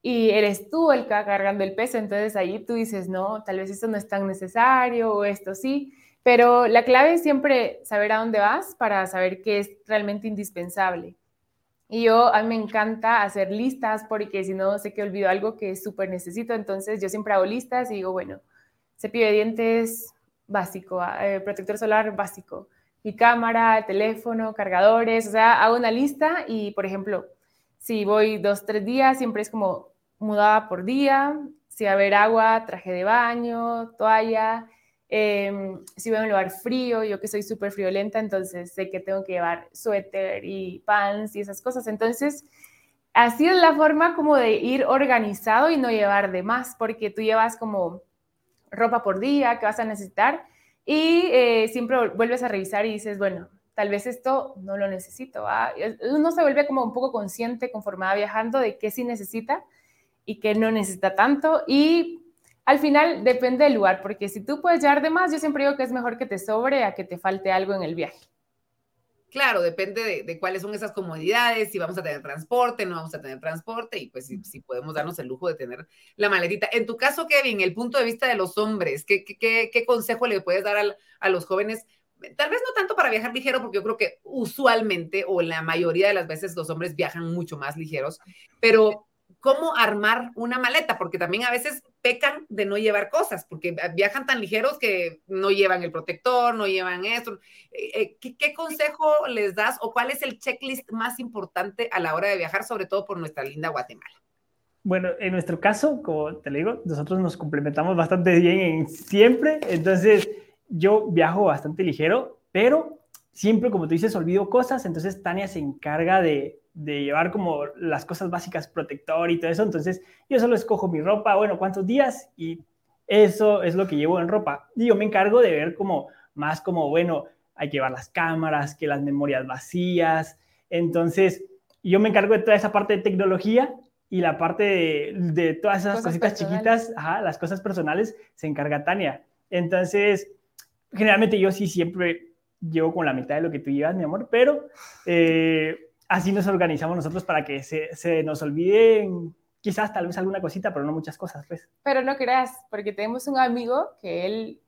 y eres tú el que va cargando el peso, entonces ahí tú dices, no, tal vez esto no es tan necesario o esto sí, pero la clave es siempre saber a dónde vas para saber qué es realmente indispensable. Y yo, a mí me encanta hacer listas porque si no sé que olvido algo que súper necesito, entonces yo siempre hago listas y digo, bueno, cepillo de dientes básico, ah, eh, protector solar básico, mi cámara, teléfono, cargadores, o sea, hago una lista y, por ejemplo, si voy dos, tres días, siempre es como mudada por día, si a haber agua, traje de baño, toalla, Em, si voy a un lugar frío, yo que soy súper friolenta, entonces sé que tengo que llevar suéter y pants y esas cosas. Entonces, así es la forma como de ir organizado y no llevar de más, porque tú llevas como ropa por día que vas a necesitar y eh, siempre vuelves a revisar y dices, bueno, tal vez esto no lo necesito. Uno se vuelve como un poco consciente conforme va viajando de qué sí necesita y qué no necesita tanto y al final depende del lugar, porque si tú puedes llevar de más, yo siempre digo que es mejor que te sobre a que te falte algo en el viaje. Claro, depende de, cuáles son esas comodidades, si vamos a tener transporte, no vamos a tener transporte, y pues si, podemos darnos el lujo de tener la maletita. En tu caso, Kevin, el punto de vista de los hombres, ¿qué, qué, consejo le puedes dar a los jóvenes? Tal vez no tanto para viajar ligero, porque yo creo que usualmente o la mayoría de las veces los hombres viajan mucho más ligeros, pero cómo armar una maleta, porque también a veces pecan de no llevar cosas, porque viajan tan ligeros que no llevan el protector, no llevan esto. Eh, eh, ¿Qué, consejo les das o cuál es el checklist más importante a la hora de viajar, sobre todo por nuestra linda Guatemala? Bueno, en nuestro caso, como te digo, nosotros nos complementamos bastante bien en siempre, entonces yo viajo bastante ligero, pero siempre, como tú dices, olvido cosas, entonces Tania se encarga de, de llevar como las cosas básicas, protector y todo eso. Entonces, yo solo escojo mi ropa, bueno, cuántos días y eso es lo que llevo en ropa. Y yo me encargo de ver como más como, bueno, hay que llevar las cámaras, que las memorias vacías. Entonces, yo me encargo de toda esa parte de tecnología y la parte de, todas esas cositas chiquitas, las cosas personales, se encarga Tania. Entonces, generalmente yo sí siempre llevo con la mitad de lo que tú llevas, mi amor, pero eh, así nos organizamos nosotros para que se, se, nos olviden quizás tal vez alguna cosita, pero no muchas cosas, pues. Pero no creas, porque tenemos un amigo que él,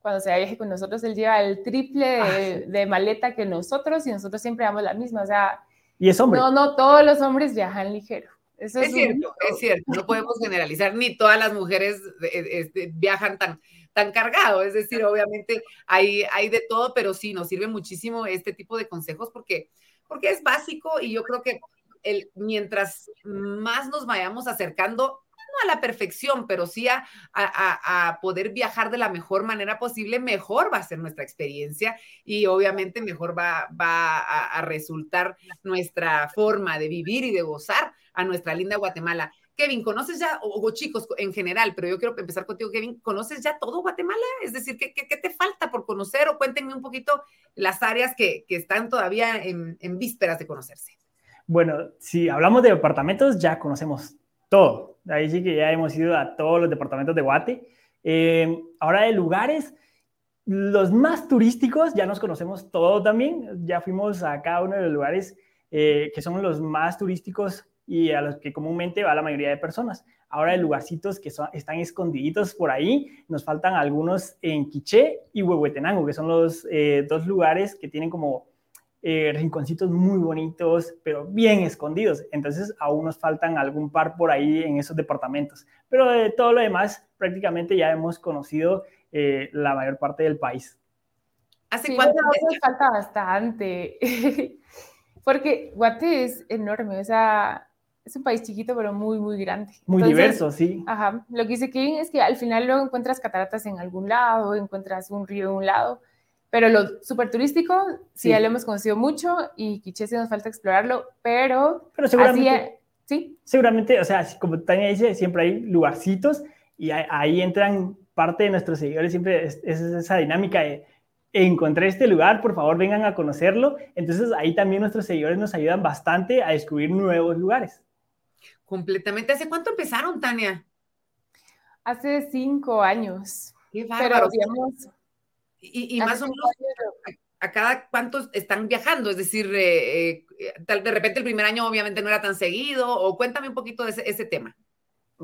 cuando se viaje con nosotros, él lleva el triple ah, de, maleta que nosotros y nosotros siempre damos la misma, o sea... Y es hombre. No, no, todos los hombres viajan ligero. es, cierto, es cierto, no podemos generalizar, ni todas las mujeres este, viajan tan, tan cargado, es decir, obviamente hay, hay de todo, pero sí, nos sirve muchísimo este tipo de consejos porque, porque es básico y yo creo que el, mientras más nos vayamos acercando, no a la perfección, pero sí a, a, poder viajar de la mejor manera posible, mejor va a ser nuestra experiencia y obviamente mejor va, va a, resultar nuestra forma de vivir y de gozar a nuestra linda Guatemala. Kevin, ¿conoces ya, o, chicos en general, pero yo quiero empezar contigo, Kevin, ¿conoces ya todo Guatemala? Es decir, ¿qué, qué, te falta por conocer? O cuéntenme un poquito las áreas que, que están todavía en, en vísperas de conocerse. Bueno, si hablamos de departamentos, ya conocemos todo. Ahí sí que ya hemos ido a todos los departamentos de Guate. Eh, ahora de lugares, los más turísticos, ya nos conocemos todo también. Ya fuimos a cada uno de los lugares eh, que son los más turísticos y a los que comúnmente va la mayoría de personas. Ahora hay lugarcitos que están escondiditos por ahí, nos faltan algunos en Quiché y Huehuetenango, que son los eh, dos lugares que tienen como eh, rinconcitos muy bonitos, pero bien escondidos. Entonces aún nos faltan algún par por ahí en esos departamentos. Pero de todo lo demás, prácticamente ya hemos conocido eh, la mayor parte del país. ¿Hace cuánto? Nos falta bastante. Porque Guate es enorme, o sea, es un país chiquito, pero muy, muy grande. Muy diverso, sí. Ajá. Lo que dice Kevin es que al final luego encuentras cataratas en algún lado, encuentras un río en un lado, pero lo súper turístico, sí, ya lo hemos conocido mucho y Quiché sí nos falta explorarlo, pero... Pero seguramente... sí. Seguramente, o sea, como Tania dice, siempre hay lugarcitos y ahí, entran parte de nuestros seguidores, siempre es, es esa dinámica de encontré este lugar, por favor vengan a conocerlo. Entonces ahí también nuestros seguidores nos ayudan bastante a descubrir nuevos lugares. Completamente. ¿Hace cuánto empezaron, Tania? Hace cinco años. Qué bárbaro. y, más o menos, a, cada cuántos están viajando? Es decir, eh, eh, de repente el primer año obviamente no era tan seguido, o cuéntame un poquito de ese, ese tema.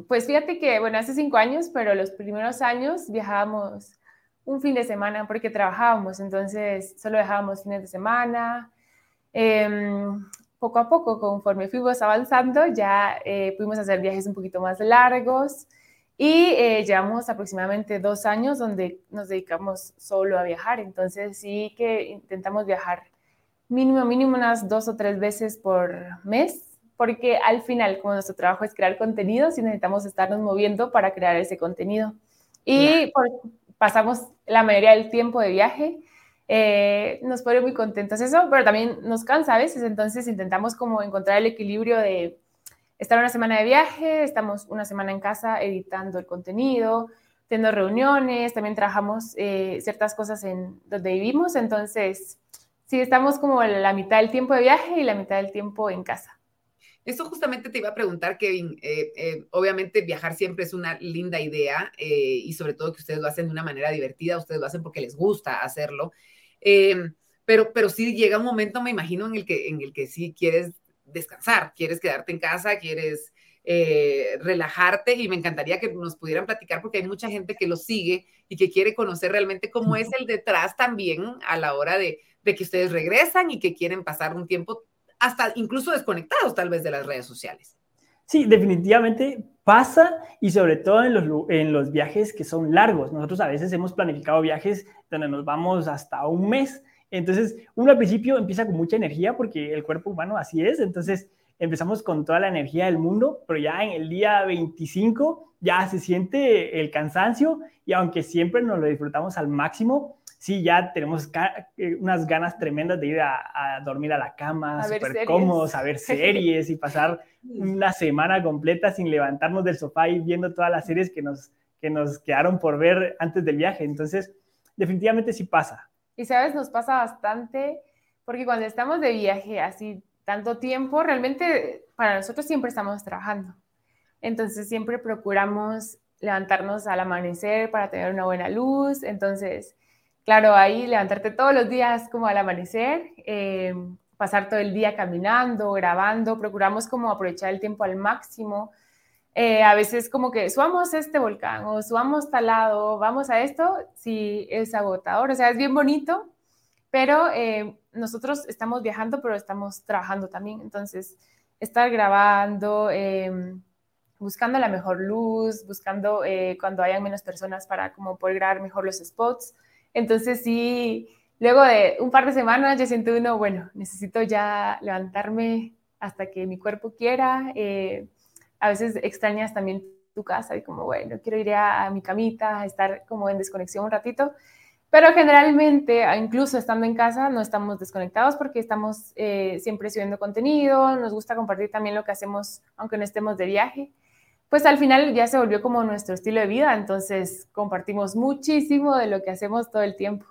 Pues fíjate que, bueno, hace cinco años, pero los primeros años viajábamos un fin de semana porque trabajábamos, entonces solo dejábamos fines de semana. Em, poco a poco, conforme fuimos avanzando, ya eh, pudimos hacer viajes un poquito más largos y eh, llevamos aproximadamente dos años donde nos dedicamos solo a viajar. Entonces sí que intentamos viajar mínimo, mínimo unas dos o tres veces por mes, porque al final, como nuestro trabajo es crear contenido, sí necesitamos estarnos moviendo para crear ese contenido. Y por, pasamos la mayoría del tiempo de viaje. Eh, nos pone muy contentos eso, pero también nos cansa a veces, entonces intentamos como encontrar el equilibrio de estar una semana de viaje, estamos una semana en casa editando el contenido, teniendo reuniones, también trabajamos eh, ciertas cosas en donde vivimos, entonces sí, estamos como la mitad del tiempo de viaje y la mitad del tiempo en casa. Eso justamente te iba a preguntar, Kevin. Eh, eh, obviamente viajar siempre es una linda idea eh, y sobre todo que ustedes lo hacen de una manera divertida, ustedes lo hacen porque les gusta hacerlo. Pero, pero sí llega un momento, me imagino, en el que, en el que sí quieres descansar, quieres quedarte en casa, quieres relajarte y me encantaría que nos pudieran platicar porque hay mucha gente que lo sigue y que quiere conocer realmente cómo es el detrás también a la hora de, de que ustedes regresan y que quieren pasar un tiempo hasta incluso desconectados tal vez de las redes sociales. Sí, definitivamente pasa y sobre todo en los, en los viajes que son largos. Nosotros a veces hemos planificado viajes donde nos vamos hasta un mes. Entonces, uno al principio empieza con mucha energía porque el cuerpo humano así es. Entonces, empezamos con toda la energía del mundo, pero ya en el día 25 ya se siente el cansancio y aunque siempre nos lo disfrutamos al máximo, sí, ya tenemos eh, unas ganas tremendas de ir a, dormir a la cama, súper cómodos, a ver series y pasar una semana completa sin levantarnos del sofá y viendo todas las series que nos, que nos quedaron por ver antes del viaje. Entonces, definitivamente sí pasa. Y sabes, nos pasa bastante porque cuando estamos de viaje así tanto tiempo, realmente para nosotros siempre estamos trabajando. Entonces siempre procuramos levantarnos al amanecer para tener una buena luz. Entonces, claro, ahí levantarte todos los días como al amanecer, eh, pasar todo el día caminando, grabando, procuramos como aprovechar el tiempo al máximo. Eh, a veces como que subamos este volcán o subamos tal lado, vamos a esto, sí es agotador, o sea, es bien bonito, pero eh, nosotros estamos viajando, pero estamos trabajando también, entonces estar grabando, em, buscando la mejor luz, buscando cuando hayan menos personas para como poder grabar mejor los spots. Entonces sí, luego de un par de semanas yo siento uno, bueno, necesito ya levantarme hasta que mi cuerpo quiera. Eh, a veces extrañas también tu casa y como, bueno, quiero ir a, mi camita, a estar como en desconexión un ratito. Pero generalmente, incluso estando en casa, no estamos desconectados porque estamos eh, siempre subiendo contenido, nos gusta compartir también lo que hacemos, aunque no estemos de viaje. Pues al final ya se volvió como nuestro estilo de vida, entonces compartimos muchísimo de lo que hacemos todo el tiempo.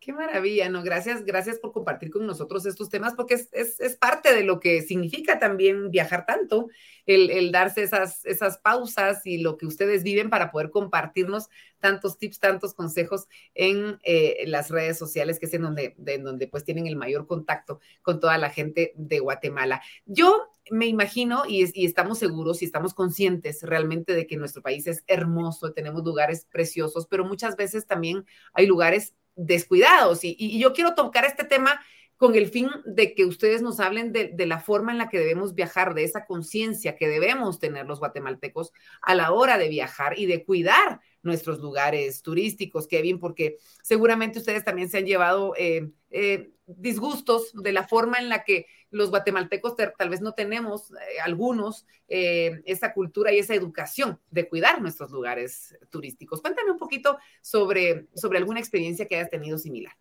Qué maravilla, ¿no? Gracias, gracias por compartir con nosotros estos temas, porque es, parte de lo que significa también viajar tanto, el, darse esas, esas pausas y lo que ustedes viven para poder compartirnos tantos tips, tantos consejos en eh, las redes sociales, que es en donde, donde pues tienen el mayor contacto con toda la gente de Guatemala. Yo me imagino y, estamos seguros y estamos conscientes realmente de que nuestro país es hermoso, tenemos lugares preciosos, pero muchas veces también hay lugares descuidados. Y, yo quiero tocar este tema con el fin de que ustedes nos hablen de, la forma en la que debemos viajar, de esa conciencia que debemos tener los guatemaltecos a la hora de viajar y de cuidar nuestros lugares turísticos, Kevin, porque seguramente ustedes también se han llevado eh, eh, disgustos de la forma en la que los guatemaltecos tal vez no tenemos, eh, algunos, esa cultura y esa educación de cuidar nuestros lugares turísticos. Cuéntame un poquito sobre, sobre alguna experiencia que hayas tenido similar.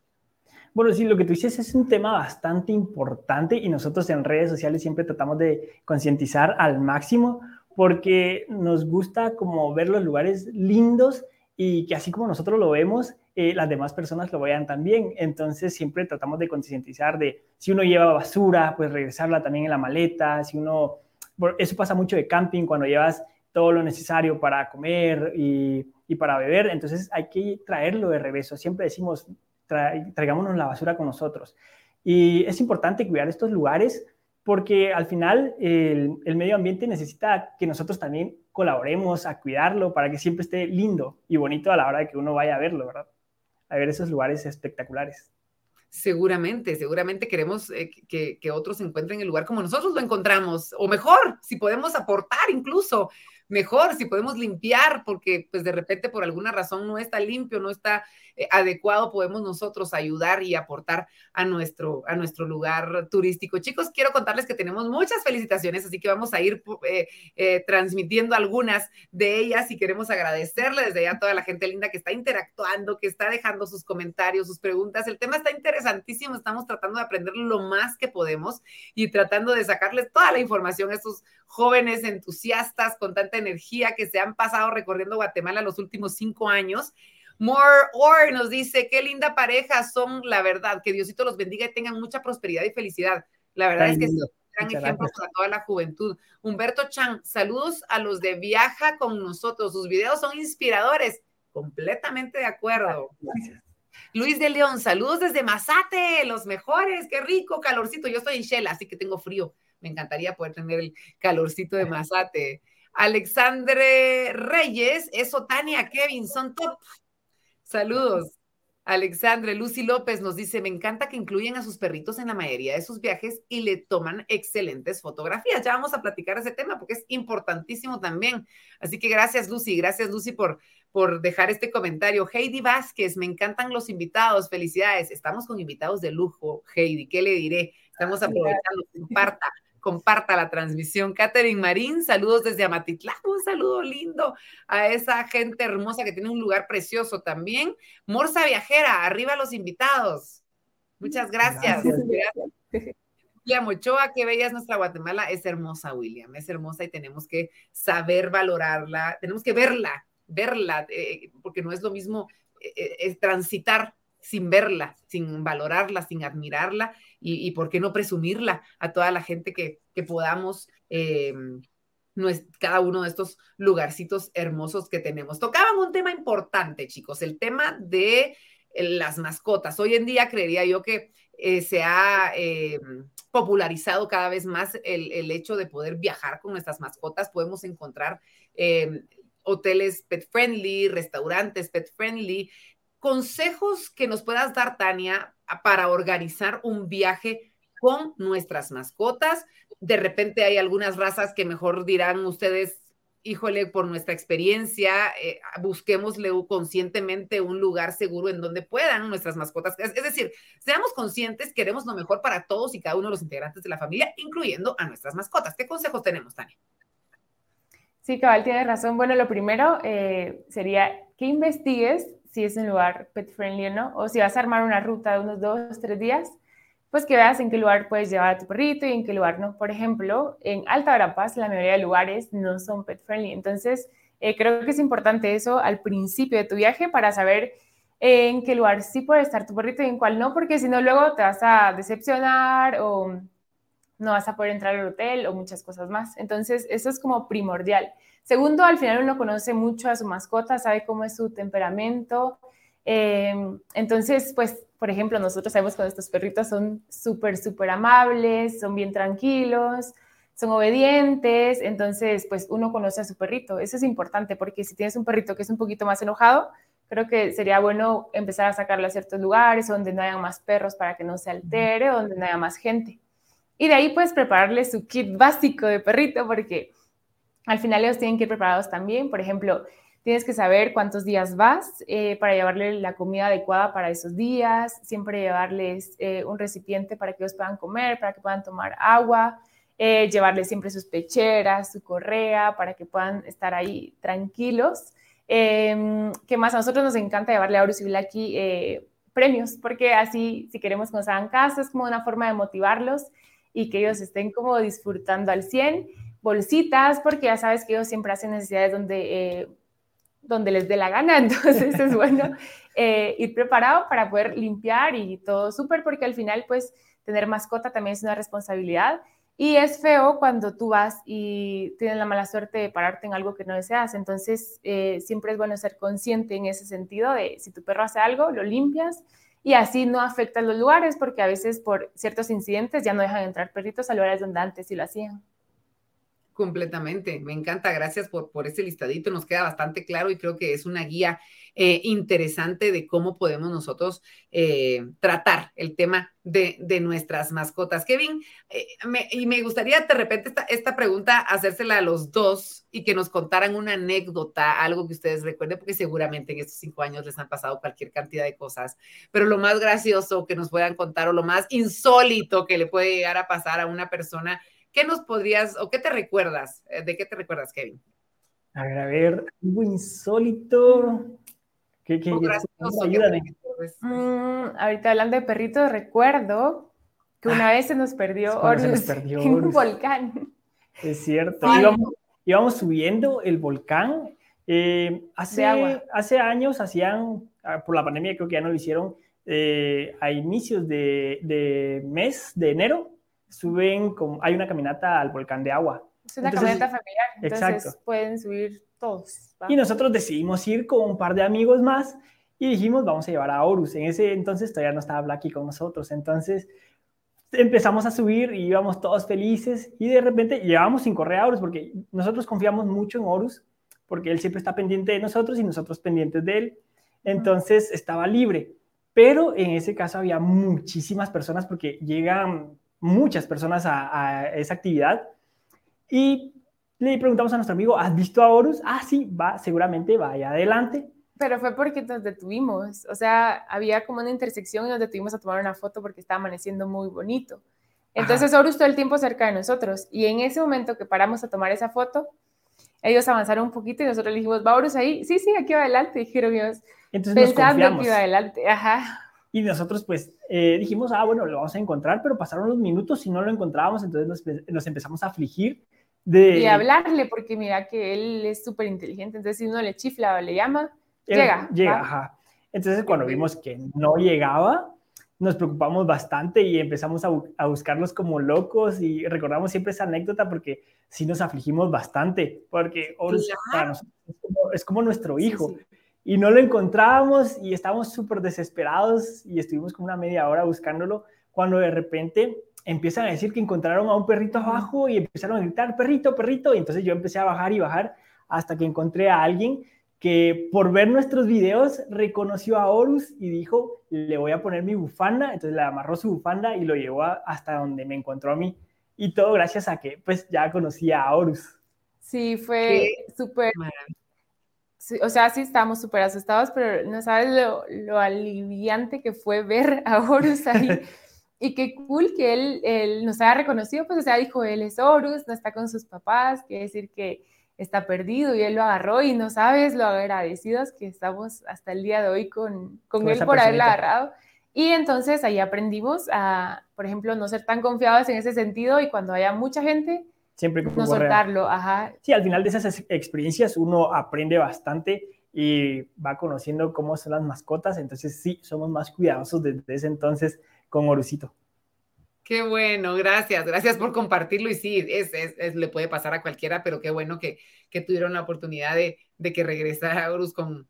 Bueno, sí, lo que tú dices es un tema bastante importante y nosotros en redes sociales siempre tratamos de concientizar al máximo porque nos gusta como ver los lugares lindos y que así como nosotros lo vemos, eh, las demás personas lo vean también. Entonces siempre tratamos de concientizar de si uno lleva basura, pues regresarla también en la maleta, si uno, eso pasa mucho de camping cuando llevas todo lo necesario para comer y, y para beber, entonces hay que traerlo de regreso. Siempre decimos, traigámonos la basura con nosotros. Y es importante cuidar estos lugares porque al final el, medio ambiente necesita que nosotros también colaboremos a cuidarlo para que siempre esté lindo y bonito a la hora de que uno vaya a verlo, ¿verdad? A ver esos lugares espectaculares. Seguramente, seguramente queremos eh, que, que, otros encuentren el lugar como nosotros lo encontramos, o mejor, si podemos aportar incluso mejor, si podemos limpiar, porque pues de repente por alguna razón no está limpio, no está adecuado, podemos nosotros ayudar y aportar a nuestro, a nuestro lugar turístico. Chicos, quiero contarles que tenemos muchas felicitaciones, así que vamos a ir eh, eh, transmitiendo algunas de ellas y queremos agradecerle desde ya a toda la gente linda que está interactuando, que está dejando sus comentarios, sus preguntas. El tema está interesantísimo, estamos tratando de aprender lo más que podemos y tratando de sacarles toda la información a estos jóvenes entusiastas con tanta energía que se han pasado recorriendo Guatemala los últimos cinco años. More Or nos dice, qué linda pareja son, la verdad, que Diosito los bendiga y tengan mucha prosperidad y felicidad. La verdad es que un gran ejemplo para toda la juventud. Humberto Chan, saludos a los de Viaja con nosotros. Sus videos son inspiradores. Completamente de acuerdo. Luis de León, saludos desde Mazate, los mejores, qué rico, calorcito. Yo estoy en Shell, así que tengo frío. Me encantaría poder tener el calorcito de Mazate. Alexandre Reyes, eso Tania, Kevin, son top. Saludos. Alexandre, Lucy López nos dice, me encanta que incluyen a sus perritos en la mayoría de sus viajes y le toman excelentes fotografías. Ya vamos a platicar ese tema porque es importantísimo también. Así que gracias, Lucy. Gracias, Lucy, por, por dejar este comentario. Heidi Vázquez, me encantan los invitados. Felicidades. Estamos con invitados de lujo, Heidi. ¿Qué le diré? Estamos aprovechando. Comparta comparta la transmisión. Catherine Marín, saludos desde Amatitlán, un saludo lindo a esa gente hermosa que tiene un lugar precioso también. Morsa Viajera, arriba los invitados. Muchas gracias. William Ochoa, qué bella es nuestra Guatemala. Es hermosa, William, es hermosa y tenemos que saber valorarla, tenemos que verla, verla, eh, porque no es lo mismo eh, eh, transitar sin verla, sin valorarla, sin admirarla y, por qué no presumirla a toda la gente que, podamos. Eh, cada uno de estos lugarcitos hermosos que tenemos. Tocaban un tema importante, chicos, el tema de eh, las mascotas. Hoy en día creería yo que eh, se ha popularizado cada vez más el, hecho de poder viajar con nuestras mascotas. Podemos encontrar hoteles pet friendly, restaurantes pet friendly, consejos que nos puedas dar, Tania, para organizar un viaje con nuestras mascotas, de repente hay algunas razas que mejor dirán ustedes, híjole, por nuestra experiencia, eh, busquémosle conscientemente un lugar seguro en donde puedan nuestras mascotas. Es, decir, seamos conscientes, queremos lo mejor para todos y cada uno de los integrantes de la familia, incluyendo a nuestras mascotas. ¿Qué consejos tenemos, Tania? Sí, cabal, tienes razón. Bueno, lo primero eh, sería que investigues si es un lugar pet friendly o no, o si vas a armar una ruta de unos dos, tres días, pues que veas en qué lugar puedes llevar a tu perrito y en qué lugar no. Por ejemplo, en Alta Verapaz la mayoría de lugares no son pet friendly, entonces eh, creo que es importante eso al principio de tu viaje para saber en qué lugar sí puede estar tu perrito y en cuál no, porque si no luego te vas a decepcionar o no vas a poder entrar al hotel o muchas cosas más. Entonces, eso es como primordial. Segundo, al final uno conoce mucho a su mascota, sabe cómo es su temperamento. Em, entonces, pues, por ejemplo, nosotros sabemos que nuestros perritos son súper, súper amables, son bien tranquilos, son obedientes. Entonces, pues, uno conoce a su perrito. Eso es importante porque si tienes un perrito que es un poquito más enojado, creo que sería bueno empezar a sacarlo a ciertos lugares donde no haya más perros para que no se altere, donde no haya más gente. Y de ahí puedes prepararle su kit básico de perrito porque al final ellos tienen que ir preparados también. Por ejemplo, tienes que saber cuántos días vas eh, para llevarle la comida adecuada para esos días, siempre llevarles eh, un recipiente para que ellos puedan comer, para que puedan tomar agua, eh, llevarles siempre sus pecheras, su correa, para que puedan estar ahí tranquilos. Em, ¿Qué más? A nosotros nos encanta llevarle a Horus y Blacky premios, porque así, si queremos que nos hagan caso, es como una forma de motivarlos y que ellos estén como disfrutando al 100. Bolsitas, porque ya sabes que ellos siempre hacen necesidades donde, eh, donde les dé la gana, entonces es bueno eh, ir preparado para poder limpiar y todo súper, porque al final pues tener mascota también es una responsabilidad. Y es feo cuando tú vas y tienes la mala suerte de pararte en algo que no deseas. Entonces, eh, siempre es bueno ser consciente en ese sentido de si tu perro hace algo, lo limpias y así no afecta los lugares porque a veces por ciertos incidentes ya no dejan entrar perritos a lugares donde antes sí lo hacían. Completamente, me encanta, gracias por, por ese listadito, nos queda bastante claro y creo que es una guía eh, interesante de cómo podemos nosotros eh, tratar el tema de, nuestras mascotas. Kevin, eh, y me gustaría de repente esta, esta, pregunta hacérsela a los dos y que nos contaran una anécdota, algo que ustedes recuerden, porque seguramente en estos cinco años les han pasado cualquier cantidad de cosas, pero lo más gracioso que nos puedan contar o lo más insólito que le puede llegar a pasar a una persona ¿Qué nos podrías o qué te recuerdas? Eh, ¿De qué te recuerdas, Kevin? A ver, a ver, algo insólito. ¿Qué, qué, ayúdame. Mm, ahorita hablando de perritos, recuerdo que una ah, vez se nos perdió, Horus, en un volcán. Es cierto. Íbamos, subiendo el volcán. Eh, hace, hace años hacían, ah, por la pandemia creo que ya no lo hicieron, eh, a inicios de, de mes de enero, suben, como, hay una caminata al volcán de agua. Es una caminata familiar, entonces pueden subir todos. Y nosotros decidimos ir con un par de amigos más y dijimos, vamos a llevar a Horus. En ese entonces todavía no estaba Blacky con nosotros, entonces empezamos a subir y íbamos todos felices y de repente llevamos sin correr a Horus porque nosotros confiamos mucho en Horus porque él siempre está pendiente de nosotros y nosotros pendientes de él. Entonces estaba libre. Pero en ese caso había muchísimas personas porque llegan muchas personas a, esa actividad. Y le preguntamos a nuestro amigo, ¿has visto a Horus? Ah, sí, va, seguramente vaya adelante. Pero fue porque nos detuvimos, o sea, había como una intersección y nos detuvimos a tomar una foto porque estaba amaneciendo muy bonito. Entonces Horus todo el tiempo cerca de nosotros y en ese momento que paramos a tomar esa foto, ellos avanzaron un poquito y nosotros le dijimos, ¿va Horus ahí? Sí, sí, aquí va adelante, dijeron ellos. Entonces pensando que iba adelante, ajá. Y nosotros pues eh, dijimos, ah, bueno, lo vamos a encontrar, pero pasaron unos minutos y no lo encontrábamos, entonces nos, empezamos a afligir. De... Y hablarle, porque mira que él es súper inteligente, entonces si uno le chifla o le llama, llega. Llega, ajá. Entonces cuando vimos que no llegaba, nos preocupamos bastante y empezamos a, a, buscarlos como locos y recordamos siempre esa anécdota porque sí nos afligimos bastante, porque es, como, nuestro hijo y no lo encontrábamos y estábamos súper desesperados y estuvimos como una media hora buscándolo cuando de repente empiezan a decir que encontraron a un perrito abajo y empezaron a gritar, perrito, perrito, y entonces yo empecé a bajar y bajar hasta que encontré a alguien que por ver nuestros videos reconoció a Horus y dijo, le voy a poner mi bufanda, entonces le amarró su bufanda y lo llevó hasta donde me encontró a mí. y todo gracias a que pues ya conocía a Horus. Sí, fue súper... o sea, sí estábamos súper asustados, pero no sabes lo, lo, aliviante que fue ver a Horus ahí. y qué cool que él, él, nos haya reconocido, pues, o sea, dijo, él es Horus, no está con sus papás, quiere decir que está perdido y él lo agarró y no sabes lo agradecidos que estamos hasta el día de hoy con, con, él por haberlo agarrado. Y entonces ahí aprendimos a, por ejemplo, no ser tan confiados en ese sentido y cuando haya mucha gente, siempre no soltarlo. Ajá. Sí, al final de esas experiencias uno aprende bastante y va conociendo cómo son las mascotas, entonces sí, somos más cuidadosos desde ese entonces con Orucito. Qué bueno, gracias, gracias por compartirlo y sí, es, es, le puede pasar a cualquiera, pero qué bueno que, que tuvieron la oportunidad de, de que regresara Horus con,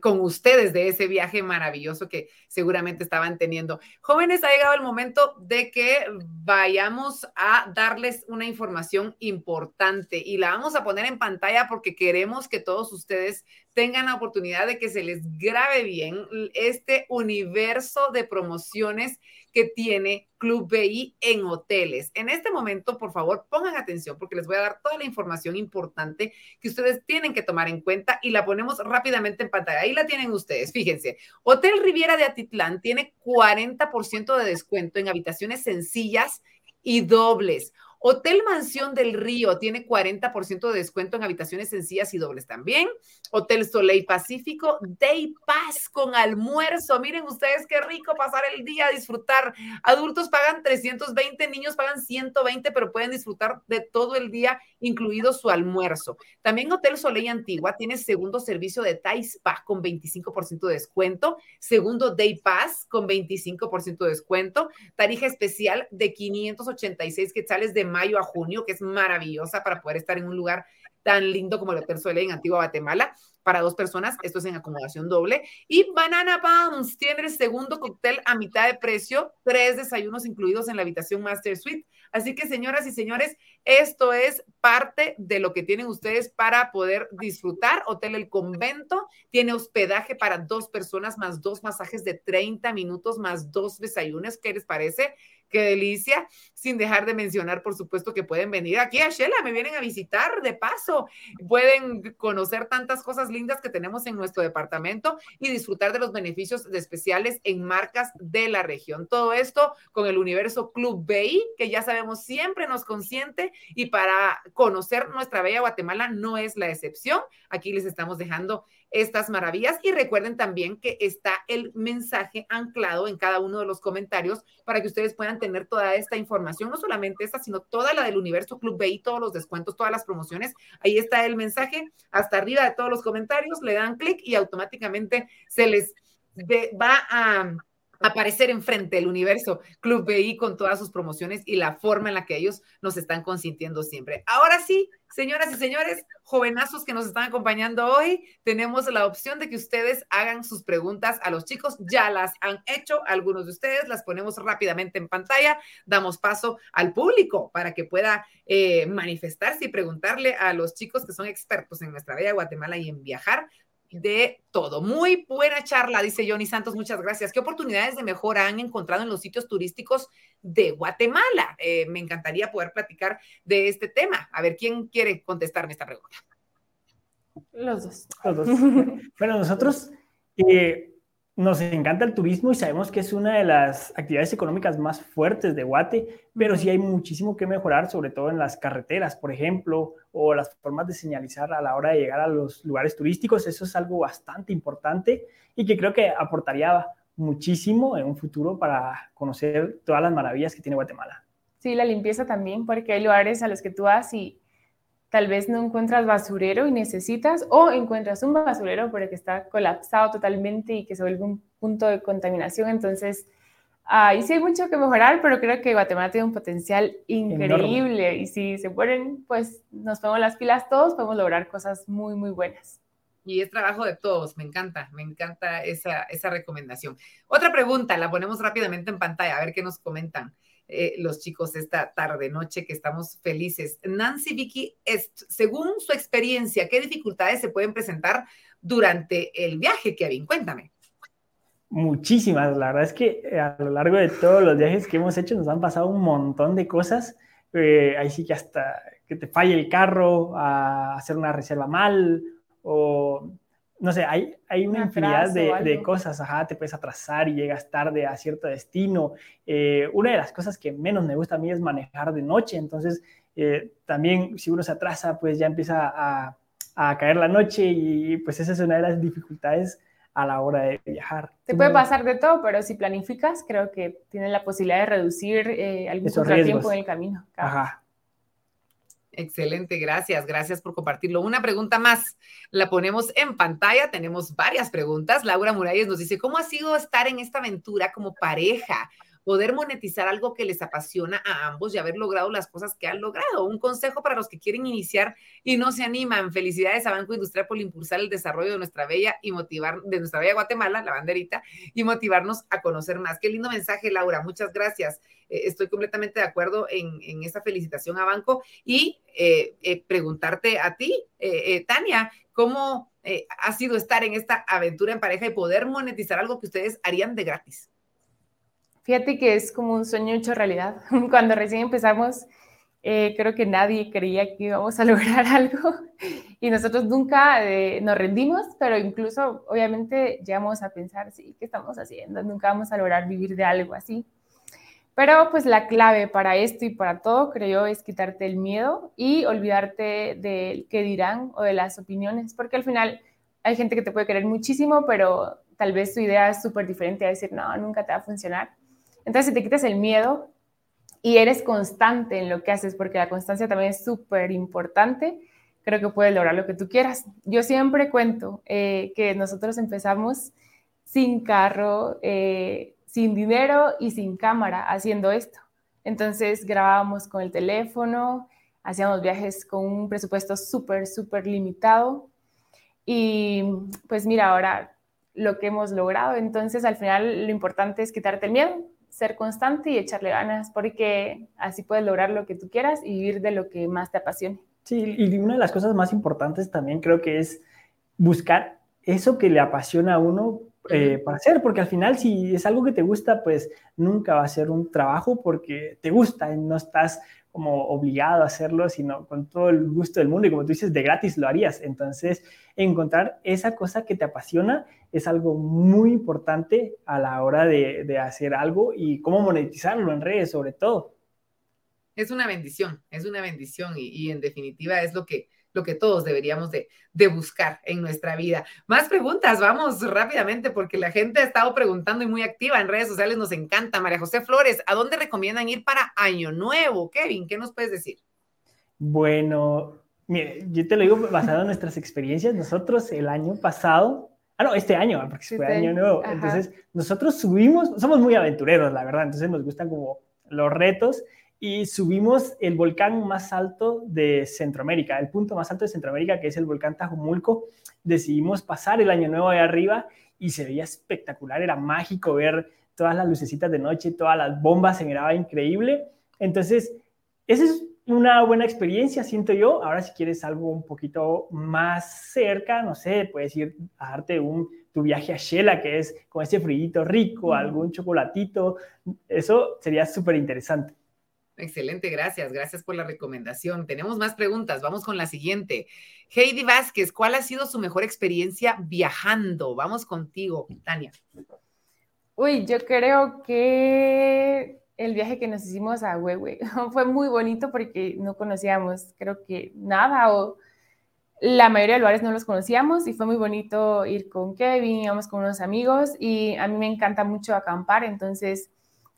con ustedes de ese viaje maravilloso que seguramente estaban teniendo. Jóvenes, ha llegado el momento de que vayamos a darles una información importante y la vamos a poner en pantalla porque queremos que todos ustedes tengan la oportunidad de que se les grabe bien este universo de promociones que tiene Club BI en hoteles. En este momento, por favor, pongan atención porque les voy a dar toda la información importante que ustedes tienen que tomar en cuenta y la ponemos rápidamente en pantalla. Ahí la tienen ustedes. Fíjense, Hotel Riviera de Atitlán tiene 40% de descuento en habitaciones sencillas y dobles. Hotel Mansión del Río tiene 40% de descuento en habitaciones sencillas y dobles también. Hotel Soleil Pacífico, Day Pass con almuerzo. Miren ustedes qué rico pasar el día, disfrutar. Adultos pagan 320, niños pagan 120, pero pueden disfrutar de todo el día, incluido su almuerzo. También Hotel Soleil Antigua tiene segundo servicio de Thai Spa con 25% de descuento, segundo Day Pass con 25% de descuento, tarifa especial de 586 quetzales de mayo a junio, que es maravillosa para poder estar en un lugar tan lindo como el Hotel Soleil en Antigua Guatemala para dos personas. Esto es en acomodación doble. Y Banana Bounce tiene el segundo cóctel a mitad de precio, tres desayunos incluidos en la habitación Master Suite. Así que, señoras y señores, esto es parte de lo que tienen ustedes para poder disfrutar. Hotel El Convento tiene hospedaje para dos personas, más dos masajes de 30 minutos, más dos desayunos. ¿Qué les parece? qué delicia, sin dejar de mencionar, por supuesto, que pueden venir aquí a Shela, me vienen a visitar de paso, pueden conocer tantas cosas lindas que tenemos en nuestro departamento y disfrutar de los beneficios especiales en marcas de la región. Todo esto con el universo Club BI, que ya sabemos siempre nos consiente y para conocer nuestra bella Guatemala no es la excepción. Aquí les estamos dejando estas maravillas. Y recuerden también que está el mensaje anclado en cada uno de los comentarios para que ustedes puedan tener toda esta información, no solamente esta, sino toda la del Universo Club BI, todos los descuentos, todas las promociones. Ahí está el mensaje, hasta arriba de todos los comentarios, le dan clic y automáticamente se les va a aparecer enfrente del universo Club BI con todas sus promociones y la forma en la que ellos nos están consintiendo siempre. Ahora sí, señoras y señores, jovenazos que nos están acompañando hoy, tenemos la opción de que ustedes hagan sus preguntas a los chicos. Ya las han hecho algunos de ustedes, las ponemos rápidamente en pantalla, damos paso al público para que pueda eh, manifestarse y preguntarle a los chicos que son expertos en nuestra bella Guatemala y en viajar de todo. Muy buena charla, dice Johnny Santos, muchas gracias. ¿Qué oportunidades de mejora han encontrado en los sitios turísticos de Guatemala? Eh, me encantaría poder platicar de este tema. A ver, ¿quién quiere contestarme esta pregunta? Los dos. Los dos. bueno, nosotros eh, nos encanta el turismo y sabemos que es una de las actividades económicas más fuertes de Guate, pero sí hay muchísimo que mejorar, sobre todo en las carreteras, por ejemplo, o las formas de señalizar a la hora de llegar a los lugares turísticos. Eso es algo bastante importante y que creo que aportaría muchísimo en un futuro para conocer todas las maravillas que tiene Guatemala. Sí, la limpieza también, porque hay lugares a los que tú vas y tal vez no encuentras basurero y necesitas, o encuentras un basurero pero que está colapsado totalmente y que se vuelve un punto de contaminación. Entonces, ahí sí hay mucho que mejorar, pero creo que Guatemala tiene un potencial increíble y si se ponen, pues nos ponemos las pilas todos, podemos lograr cosas muy, muy buenas. Y es trabajo de todos, me encanta, me encanta esa, esa recomendación. Otra pregunta, la ponemos rápidamente en pantalla, a ver qué nos comentan. Eh, los chicos esta tarde, noche, que estamos felices. Nancy Vicky, según su experiencia, ¿qué dificultades se pueden presentar durante el viaje, Kevin? Cuéntame. Muchísimas, la verdad es que eh, a lo largo de todos los viajes que hemos hecho nos han pasado un montón de cosas eh, ahí sí que hasta que te falle el carro, a hacer una reserva mal, o no sé, hay, hay una infinidad de, de, cosas, ajá, te puedes atrasar y llegas tarde a cierto destino. Eh, una de las cosas que menos me gusta a mí es manejar de noche, entonces eh, también si uno se atrasa, pues ya empieza a, a, caer la noche y pues esa es una de las dificultades a la hora de viajar. Te puede pasar de todo, pero si planificas, creo que tienes la posibilidad de reducir eh, algún tiempo en el camino. Ajá. Excelente, gracias, gracias por compartirlo. Una pregunta más, la ponemos en pantalla, tenemos varias preguntas. Laura Muralles nos dice, ¿cómo ha sido estar en esta aventura como pareja? Poder monetizar algo que les apasiona a ambos y haber logrado las cosas que han logrado. Un consejo para los que quieren iniciar y no se animan. Felicidades a Banco Industrial por impulsar el desarrollo de nuestra bella y motivar, de nuestra bella Guatemala, la banderita, y motivarnos a conocer más. Qué lindo mensaje, Laura. Muchas gracias. Eh, estoy completamente de acuerdo en, esa felicitación a Banco y eh, eh, preguntarte a ti, Tania, ¿cómo ha sido estar en esta aventura en pareja y poder monetizar algo que ustedes harían de gratis? Fíjate que es como un sueño hecho realidad. Cuando recién empezamos, eh, creo que nadie creía que íbamos a lograr algo y nosotros nunca eh, nos rendimos, pero incluso obviamente llegamos a pensar, sí, ¿qué estamos haciendo? Nunca vamos a lograr vivir de algo así. Pero pues la clave para esto y para todo, creo, es quitarte el miedo y olvidarte del qué dirán o de las opiniones, porque al final hay gente que te puede querer muchísimo, pero tal vez tu idea es súper diferente a decir, no, nunca te va a funcionar. Entonces, si te quitas el miedo y eres constante en lo que haces, porque la constancia también es súper importante, creo que puedes lograr lo que tú quieras. Yo siempre cuento eh, que nosotros empezamos sin carro, eh, sin dinero y sin cámara haciendo esto. Entonces grabábamos con el teléfono, hacíamos viajes con un presupuesto súper, súper limitado. Y pues mira, ahora lo que hemos logrado. Entonces al final lo importante es quitarte el miedo, ser constante y echarle ganas, porque así puedes lograr lo que tú quieras y vivir de lo que más te apasione. Sí, y una de las cosas más importantes también creo que es buscar eso que le apasiona a uno eh, para hacer, porque al final si es algo que te gusta, pues nunca va a ser un trabajo porque te gusta y no estás como obligado a hacerlo, sino con todo el gusto del mundo y como tú dices, de gratis lo harías. Entonces, encontrar esa cosa que te apasiona es algo muy importante a la hora de, hacer algo y cómo monetizarlo en redes sobre todo. Es una bendición, es una bendición y en definitiva es lo que lo que todos deberíamos de, de, buscar en nuestra vida. Más preguntas, vamos rápidamente porque la gente ha estado preguntando y muy activa en redes sociales, nos encanta. María José Flores, ¿a dónde recomiendan ir para Año Nuevo? Kevin, ¿qué nos puedes decir? Bueno, mire, yo te lo digo basado en nuestras experiencias. Nosotros el año pasado, ah, no, este año, porque fue este Año Nuevo. Entonces, nosotros subimos, somos muy aventureros, la verdad, entonces nos gustan como los retos y subimos el volcán más alto de Centroamérica, el punto más alto de Centroamérica, que es el volcán Tajumulco. Decidimos pasar el año nuevo ahí arriba y se veía espectacular, era mágico ver todas las lucecitas de noche, todas las bombas, se miraba increíble. Entonces, esa es una buena experiencia, siento yo. Ahora, si quieres algo un poquito más cerca, no sé, puedes ir a darte un, tu viaje a Shela, que es con ese frío rico, algún chocolatito. Eso sería súper interesante. Excelente, gracias. Gracias por la recomendación. Tenemos más preguntas. Vamos con la siguiente. Heidi Vázquez, ¿cuál ha sido su mejor experiencia viajando? Vamos contigo, Tania. Uy, yo creo que el viaje que nos hicimos a Huehue fue muy bonito porque no conocíamos, creo que nada o la mayoría de lugares no los conocíamos y fue muy bonito ir con Kevin, íbamos con unos amigos y a mí me encanta mucho acampar, entonces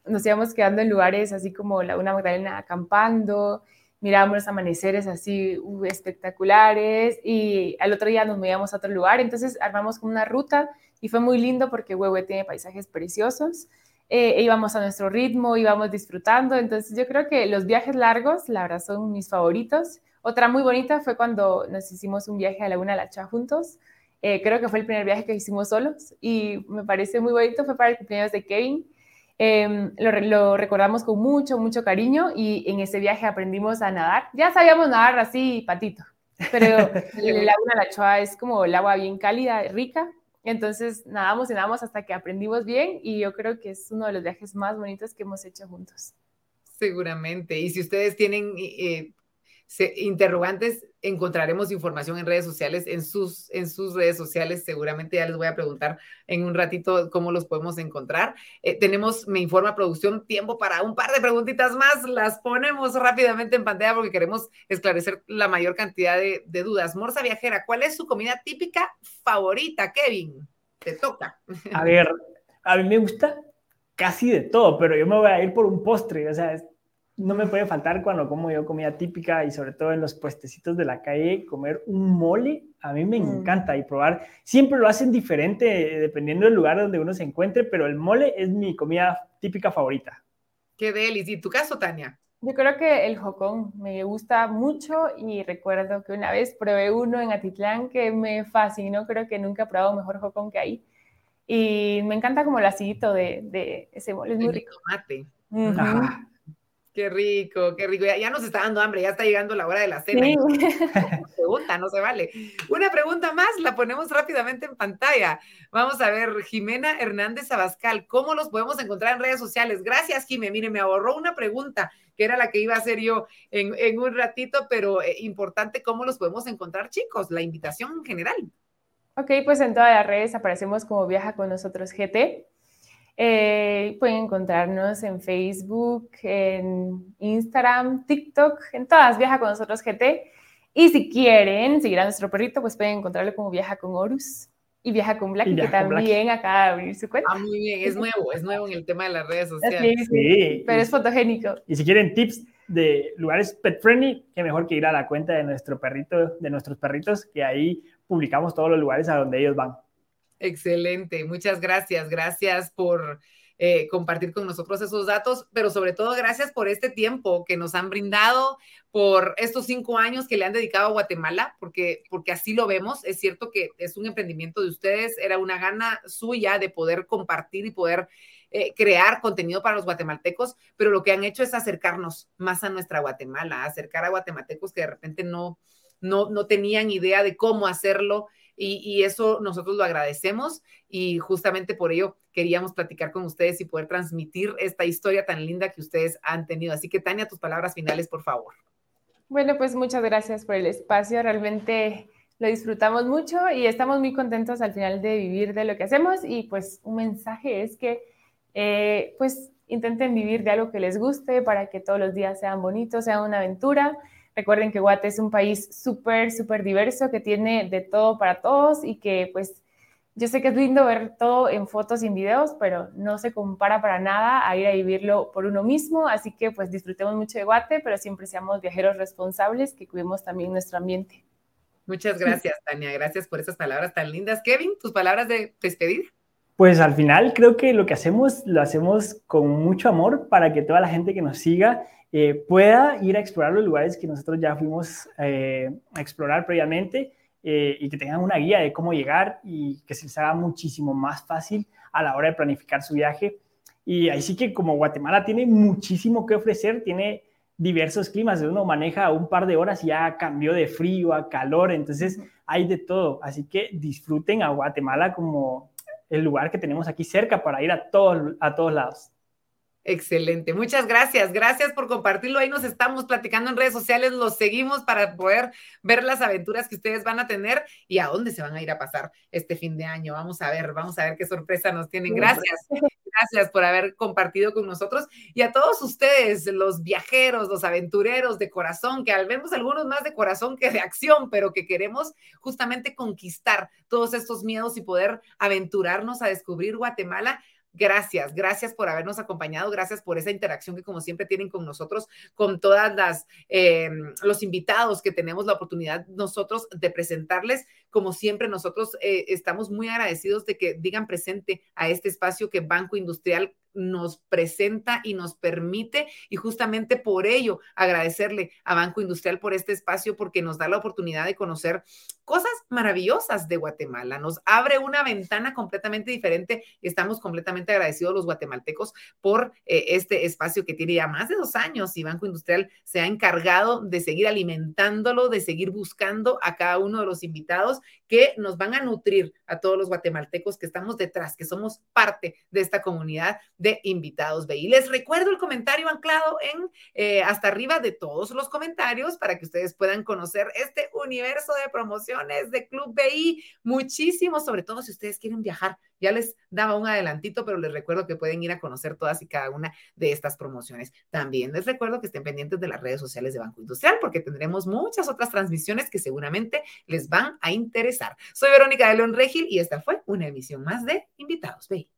nos íbamos quedando en lugares así como la una Magdalena acampando, mirábamos los amaneceres así uh, espectaculares y al otro día nos movíamos a otro lugar, entonces armamos como una ruta y fue muy lindo porque Huehue tiene paisajes preciosos, eh, íbamos a nuestro ritmo, íbamos disfrutando, entonces yo creo que los viajes largos, la verdad, son mis favoritos. Otra muy bonita fue cuando nos hicimos un viaje a Laguna de la Cha juntos, eh, creo que fue el primer viaje que hicimos solos y me parece muy bonito, fue para el cumpleaños de Kevin Em, lo, recordamos con mucho, mucho cariño y en ese viaje aprendimos a nadar. Ya sabíamos nadar así, patito, pero el Laguna La Choa es como el agua bien cálida, rica. Entonces nadamos y nadamos hasta que aprendimos bien y yo creo que es uno de los viajes más bonitos que hemos hecho juntos. Seguramente. Y si ustedes tienen eh, interrogantes, encontraremos información en redes sociales, en sus, en sus redes sociales. Seguramente ya les voy a preguntar en un ratito cómo los podemos encontrar. Eh, tenemos, me informa producción, tiempo para un par de preguntitas más. Las ponemos rápidamente en pantalla porque queremos esclarecer la mayor cantidad de, de dudas. Morsa Viajera, ¿cuál es su comida típica favorita, Kevin? Te toca. A ver, a mí me gusta casi de todo, pero yo me voy a ir por un postre. O sea, no me puede faltar cuando como yo comida típica y sobre todo en los puestecitos de la calle, comer un mole, a mí me mm. encanta y probar, siempre lo hacen diferente eh, dependiendo del lugar donde uno se encuentre, pero el mole es mi comida típica favorita. Qué delis. ¿Y tu caso, Tania? Yo creo que el jocón me gusta mucho y recuerdo que una vez probé uno en Atitlán que me fascinó, creo que nunca he probado mejor jocón que ahí. Y me encanta como el acidito de, de ese mole, es muy rico. Tomate. Ajá. Qué rico, qué rico. Ya, nos está dando hambre, ya está llegando la hora de la cena. Pregunta, no se vale. Una pregunta más, la ponemos rápidamente en pantalla. Vamos a ver, Jimena Hernández Abascal, ¿cómo los podemos encontrar en redes sociales? Gracias, Jimé. Mire, me ahorró una pregunta que era la que iba a hacer yo en, en un ratito, pero eh, importante, ¿cómo los podemos encontrar, chicos? La invitación en general. Ok, pues en todas las redes aparecemos como Viaja con nosotros GT. Eh, pueden encontrarnos en Facebook, en Instagram, TikTok, en todas, Viaja con nosotros GT. Y si quieren seguir a nuestro perrito, pues pueden encontrarlo como Viaja con Horus y Viaja con Black, que también acaba de abrir su cuenta. Ah, muy bien, es nuevo, es nuevo en el tema de las redes sociales. Sí, sí, pero es fotogénico. Y si quieren tips de lugares pet friendly, qué mejor que ir a la cuenta de nuestro perrito, de nuestros perritos, que ahí publicamos todos los lugares a donde ellos van. Excelente, muchas gracias. Gracias por eh, compartir con nosotros esos datos, pero sobre todo gracias por este tiempo que nos han brindado, por estos cinco años que le han dedicado a Guatemala, porque, porque así lo vemos. Es cierto que es un emprendimiento de ustedes, era una gana suya de poder compartir y poder eh, crear contenido para los guatemaltecos, pero lo que han hecho es acercarnos más a nuestra Guatemala, acercar a guatemaltecos que de repente no, no, no tenían idea de cómo hacerlo y, eso nosotros lo agradecemos y justamente por ello queríamos platicar con ustedes y poder transmitir esta historia tan linda que ustedes han tenido. Así que Tania, tus palabras finales, por favor. Bueno, pues muchas gracias por el espacio. Realmente lo disfrutamos mucho y estamos muy contentos al final de vivir de lo que hacemos y pues un mensaje es que eh, pues intenten vivir de algo que les guste para que todos los días sean bonitos, sean una aventura Recuerden que Guate es un país súper, súper diverso, que tiene de todo para todos y que pues yo sé que es lindo ver todo en fotos y en videos, pero no se compara para nada a ir a vivirlo por uno mismo. Así que pues disfrutemos mucho de Guate, pero siempre seamos viajeros responsables que cuidemos también nuestro ambiente. Muchas gracias, Tania. Gracias por esas palabras tan lindas. Kevin, tus palabras de despedida. Pues al final creo que lo que hacemos lo hacemos con mucho amor para que toda la gente que nos siga eh, pueda ir a explorar los lugares que nosotros ya fuimos eh, a explorar previamente eh, y que tengan una guía de cómo llegar y que se les haga muchísimo más fácil a la hora de planificar su viaje. Y ahí sí que como Guatemala tiene muchísimo que ofrecer, tiene diversos climas, uno maneja un par de horas y ya cambió de frío a calor, entonces hay de todo, así que disfruten a Guatemala como el lugar que tenemos aquí cerca para ir a todos, a todos lados. Excelente, muchas gracias. Gracias por compartirlo. Ahí nos estamos platicando en redes sociales, los seguimos para poder ver las aventuras que ustedes van a tener y a dónde se van a ir a pasar este fin de año. Vamos a ver, vamos a ver qué sorpresa nos tienen. Gracias. Gracias por haber compartido con nosotros y a todos ustedes, los viajeros, los aventureros de corazón, que al vemos algunos más de corazón que de acción, pero que queremos justamente conquistar todos estos miedos y poder aventurarnos a descubrir Guatemala Gracias, gracias por habernos acompañado, gracias por esa interacción que como siempre tienen con nosotros, con todas las eh, los invitados que tenemos la oportunidad nosotros de presentarles. Como siempre, nosotros eh, estamos muy agradecidos de que digan presente a este espacio que Banco Industrial nos presenta y nos permite y justamente por ello agradecerle a Banco Industrial por este espacio porque nos da la oportunidad de conocer cosas maravillosas de Guatemala, nos abre una ventana completamente diferente. Estamos completamente agradecidos los guatemaltecos por eh, este espacio que tiene ya más de dos años y Banco Industrial se ha encargado de seguir alimentándolo, de seguir buscando a cada uno de los invitados que nos van a nutrir a todos los guatemaltecos que estamos detrás, que somos parte de esta comunidad de invitados BI. Les recuerdo el comentario anclado en eh, hasta arriba de todos los comentarios para que ustedes puedan conocer este universo de de Club BI. Muchísimo, sobre todo si ustedes quieren viajar. Ya les daba un adelantito, pero les recuerdo que pueden ir a conocer todas y cada una de estas promociones. También les recuerdo que estén pendientes de las redes sociales de Banco Industrial porque tendremos muchas otras transmisiones que seguramente les van a interesar. Soy Verónica de León Regil y esta fue una emisión más de Invitados BI.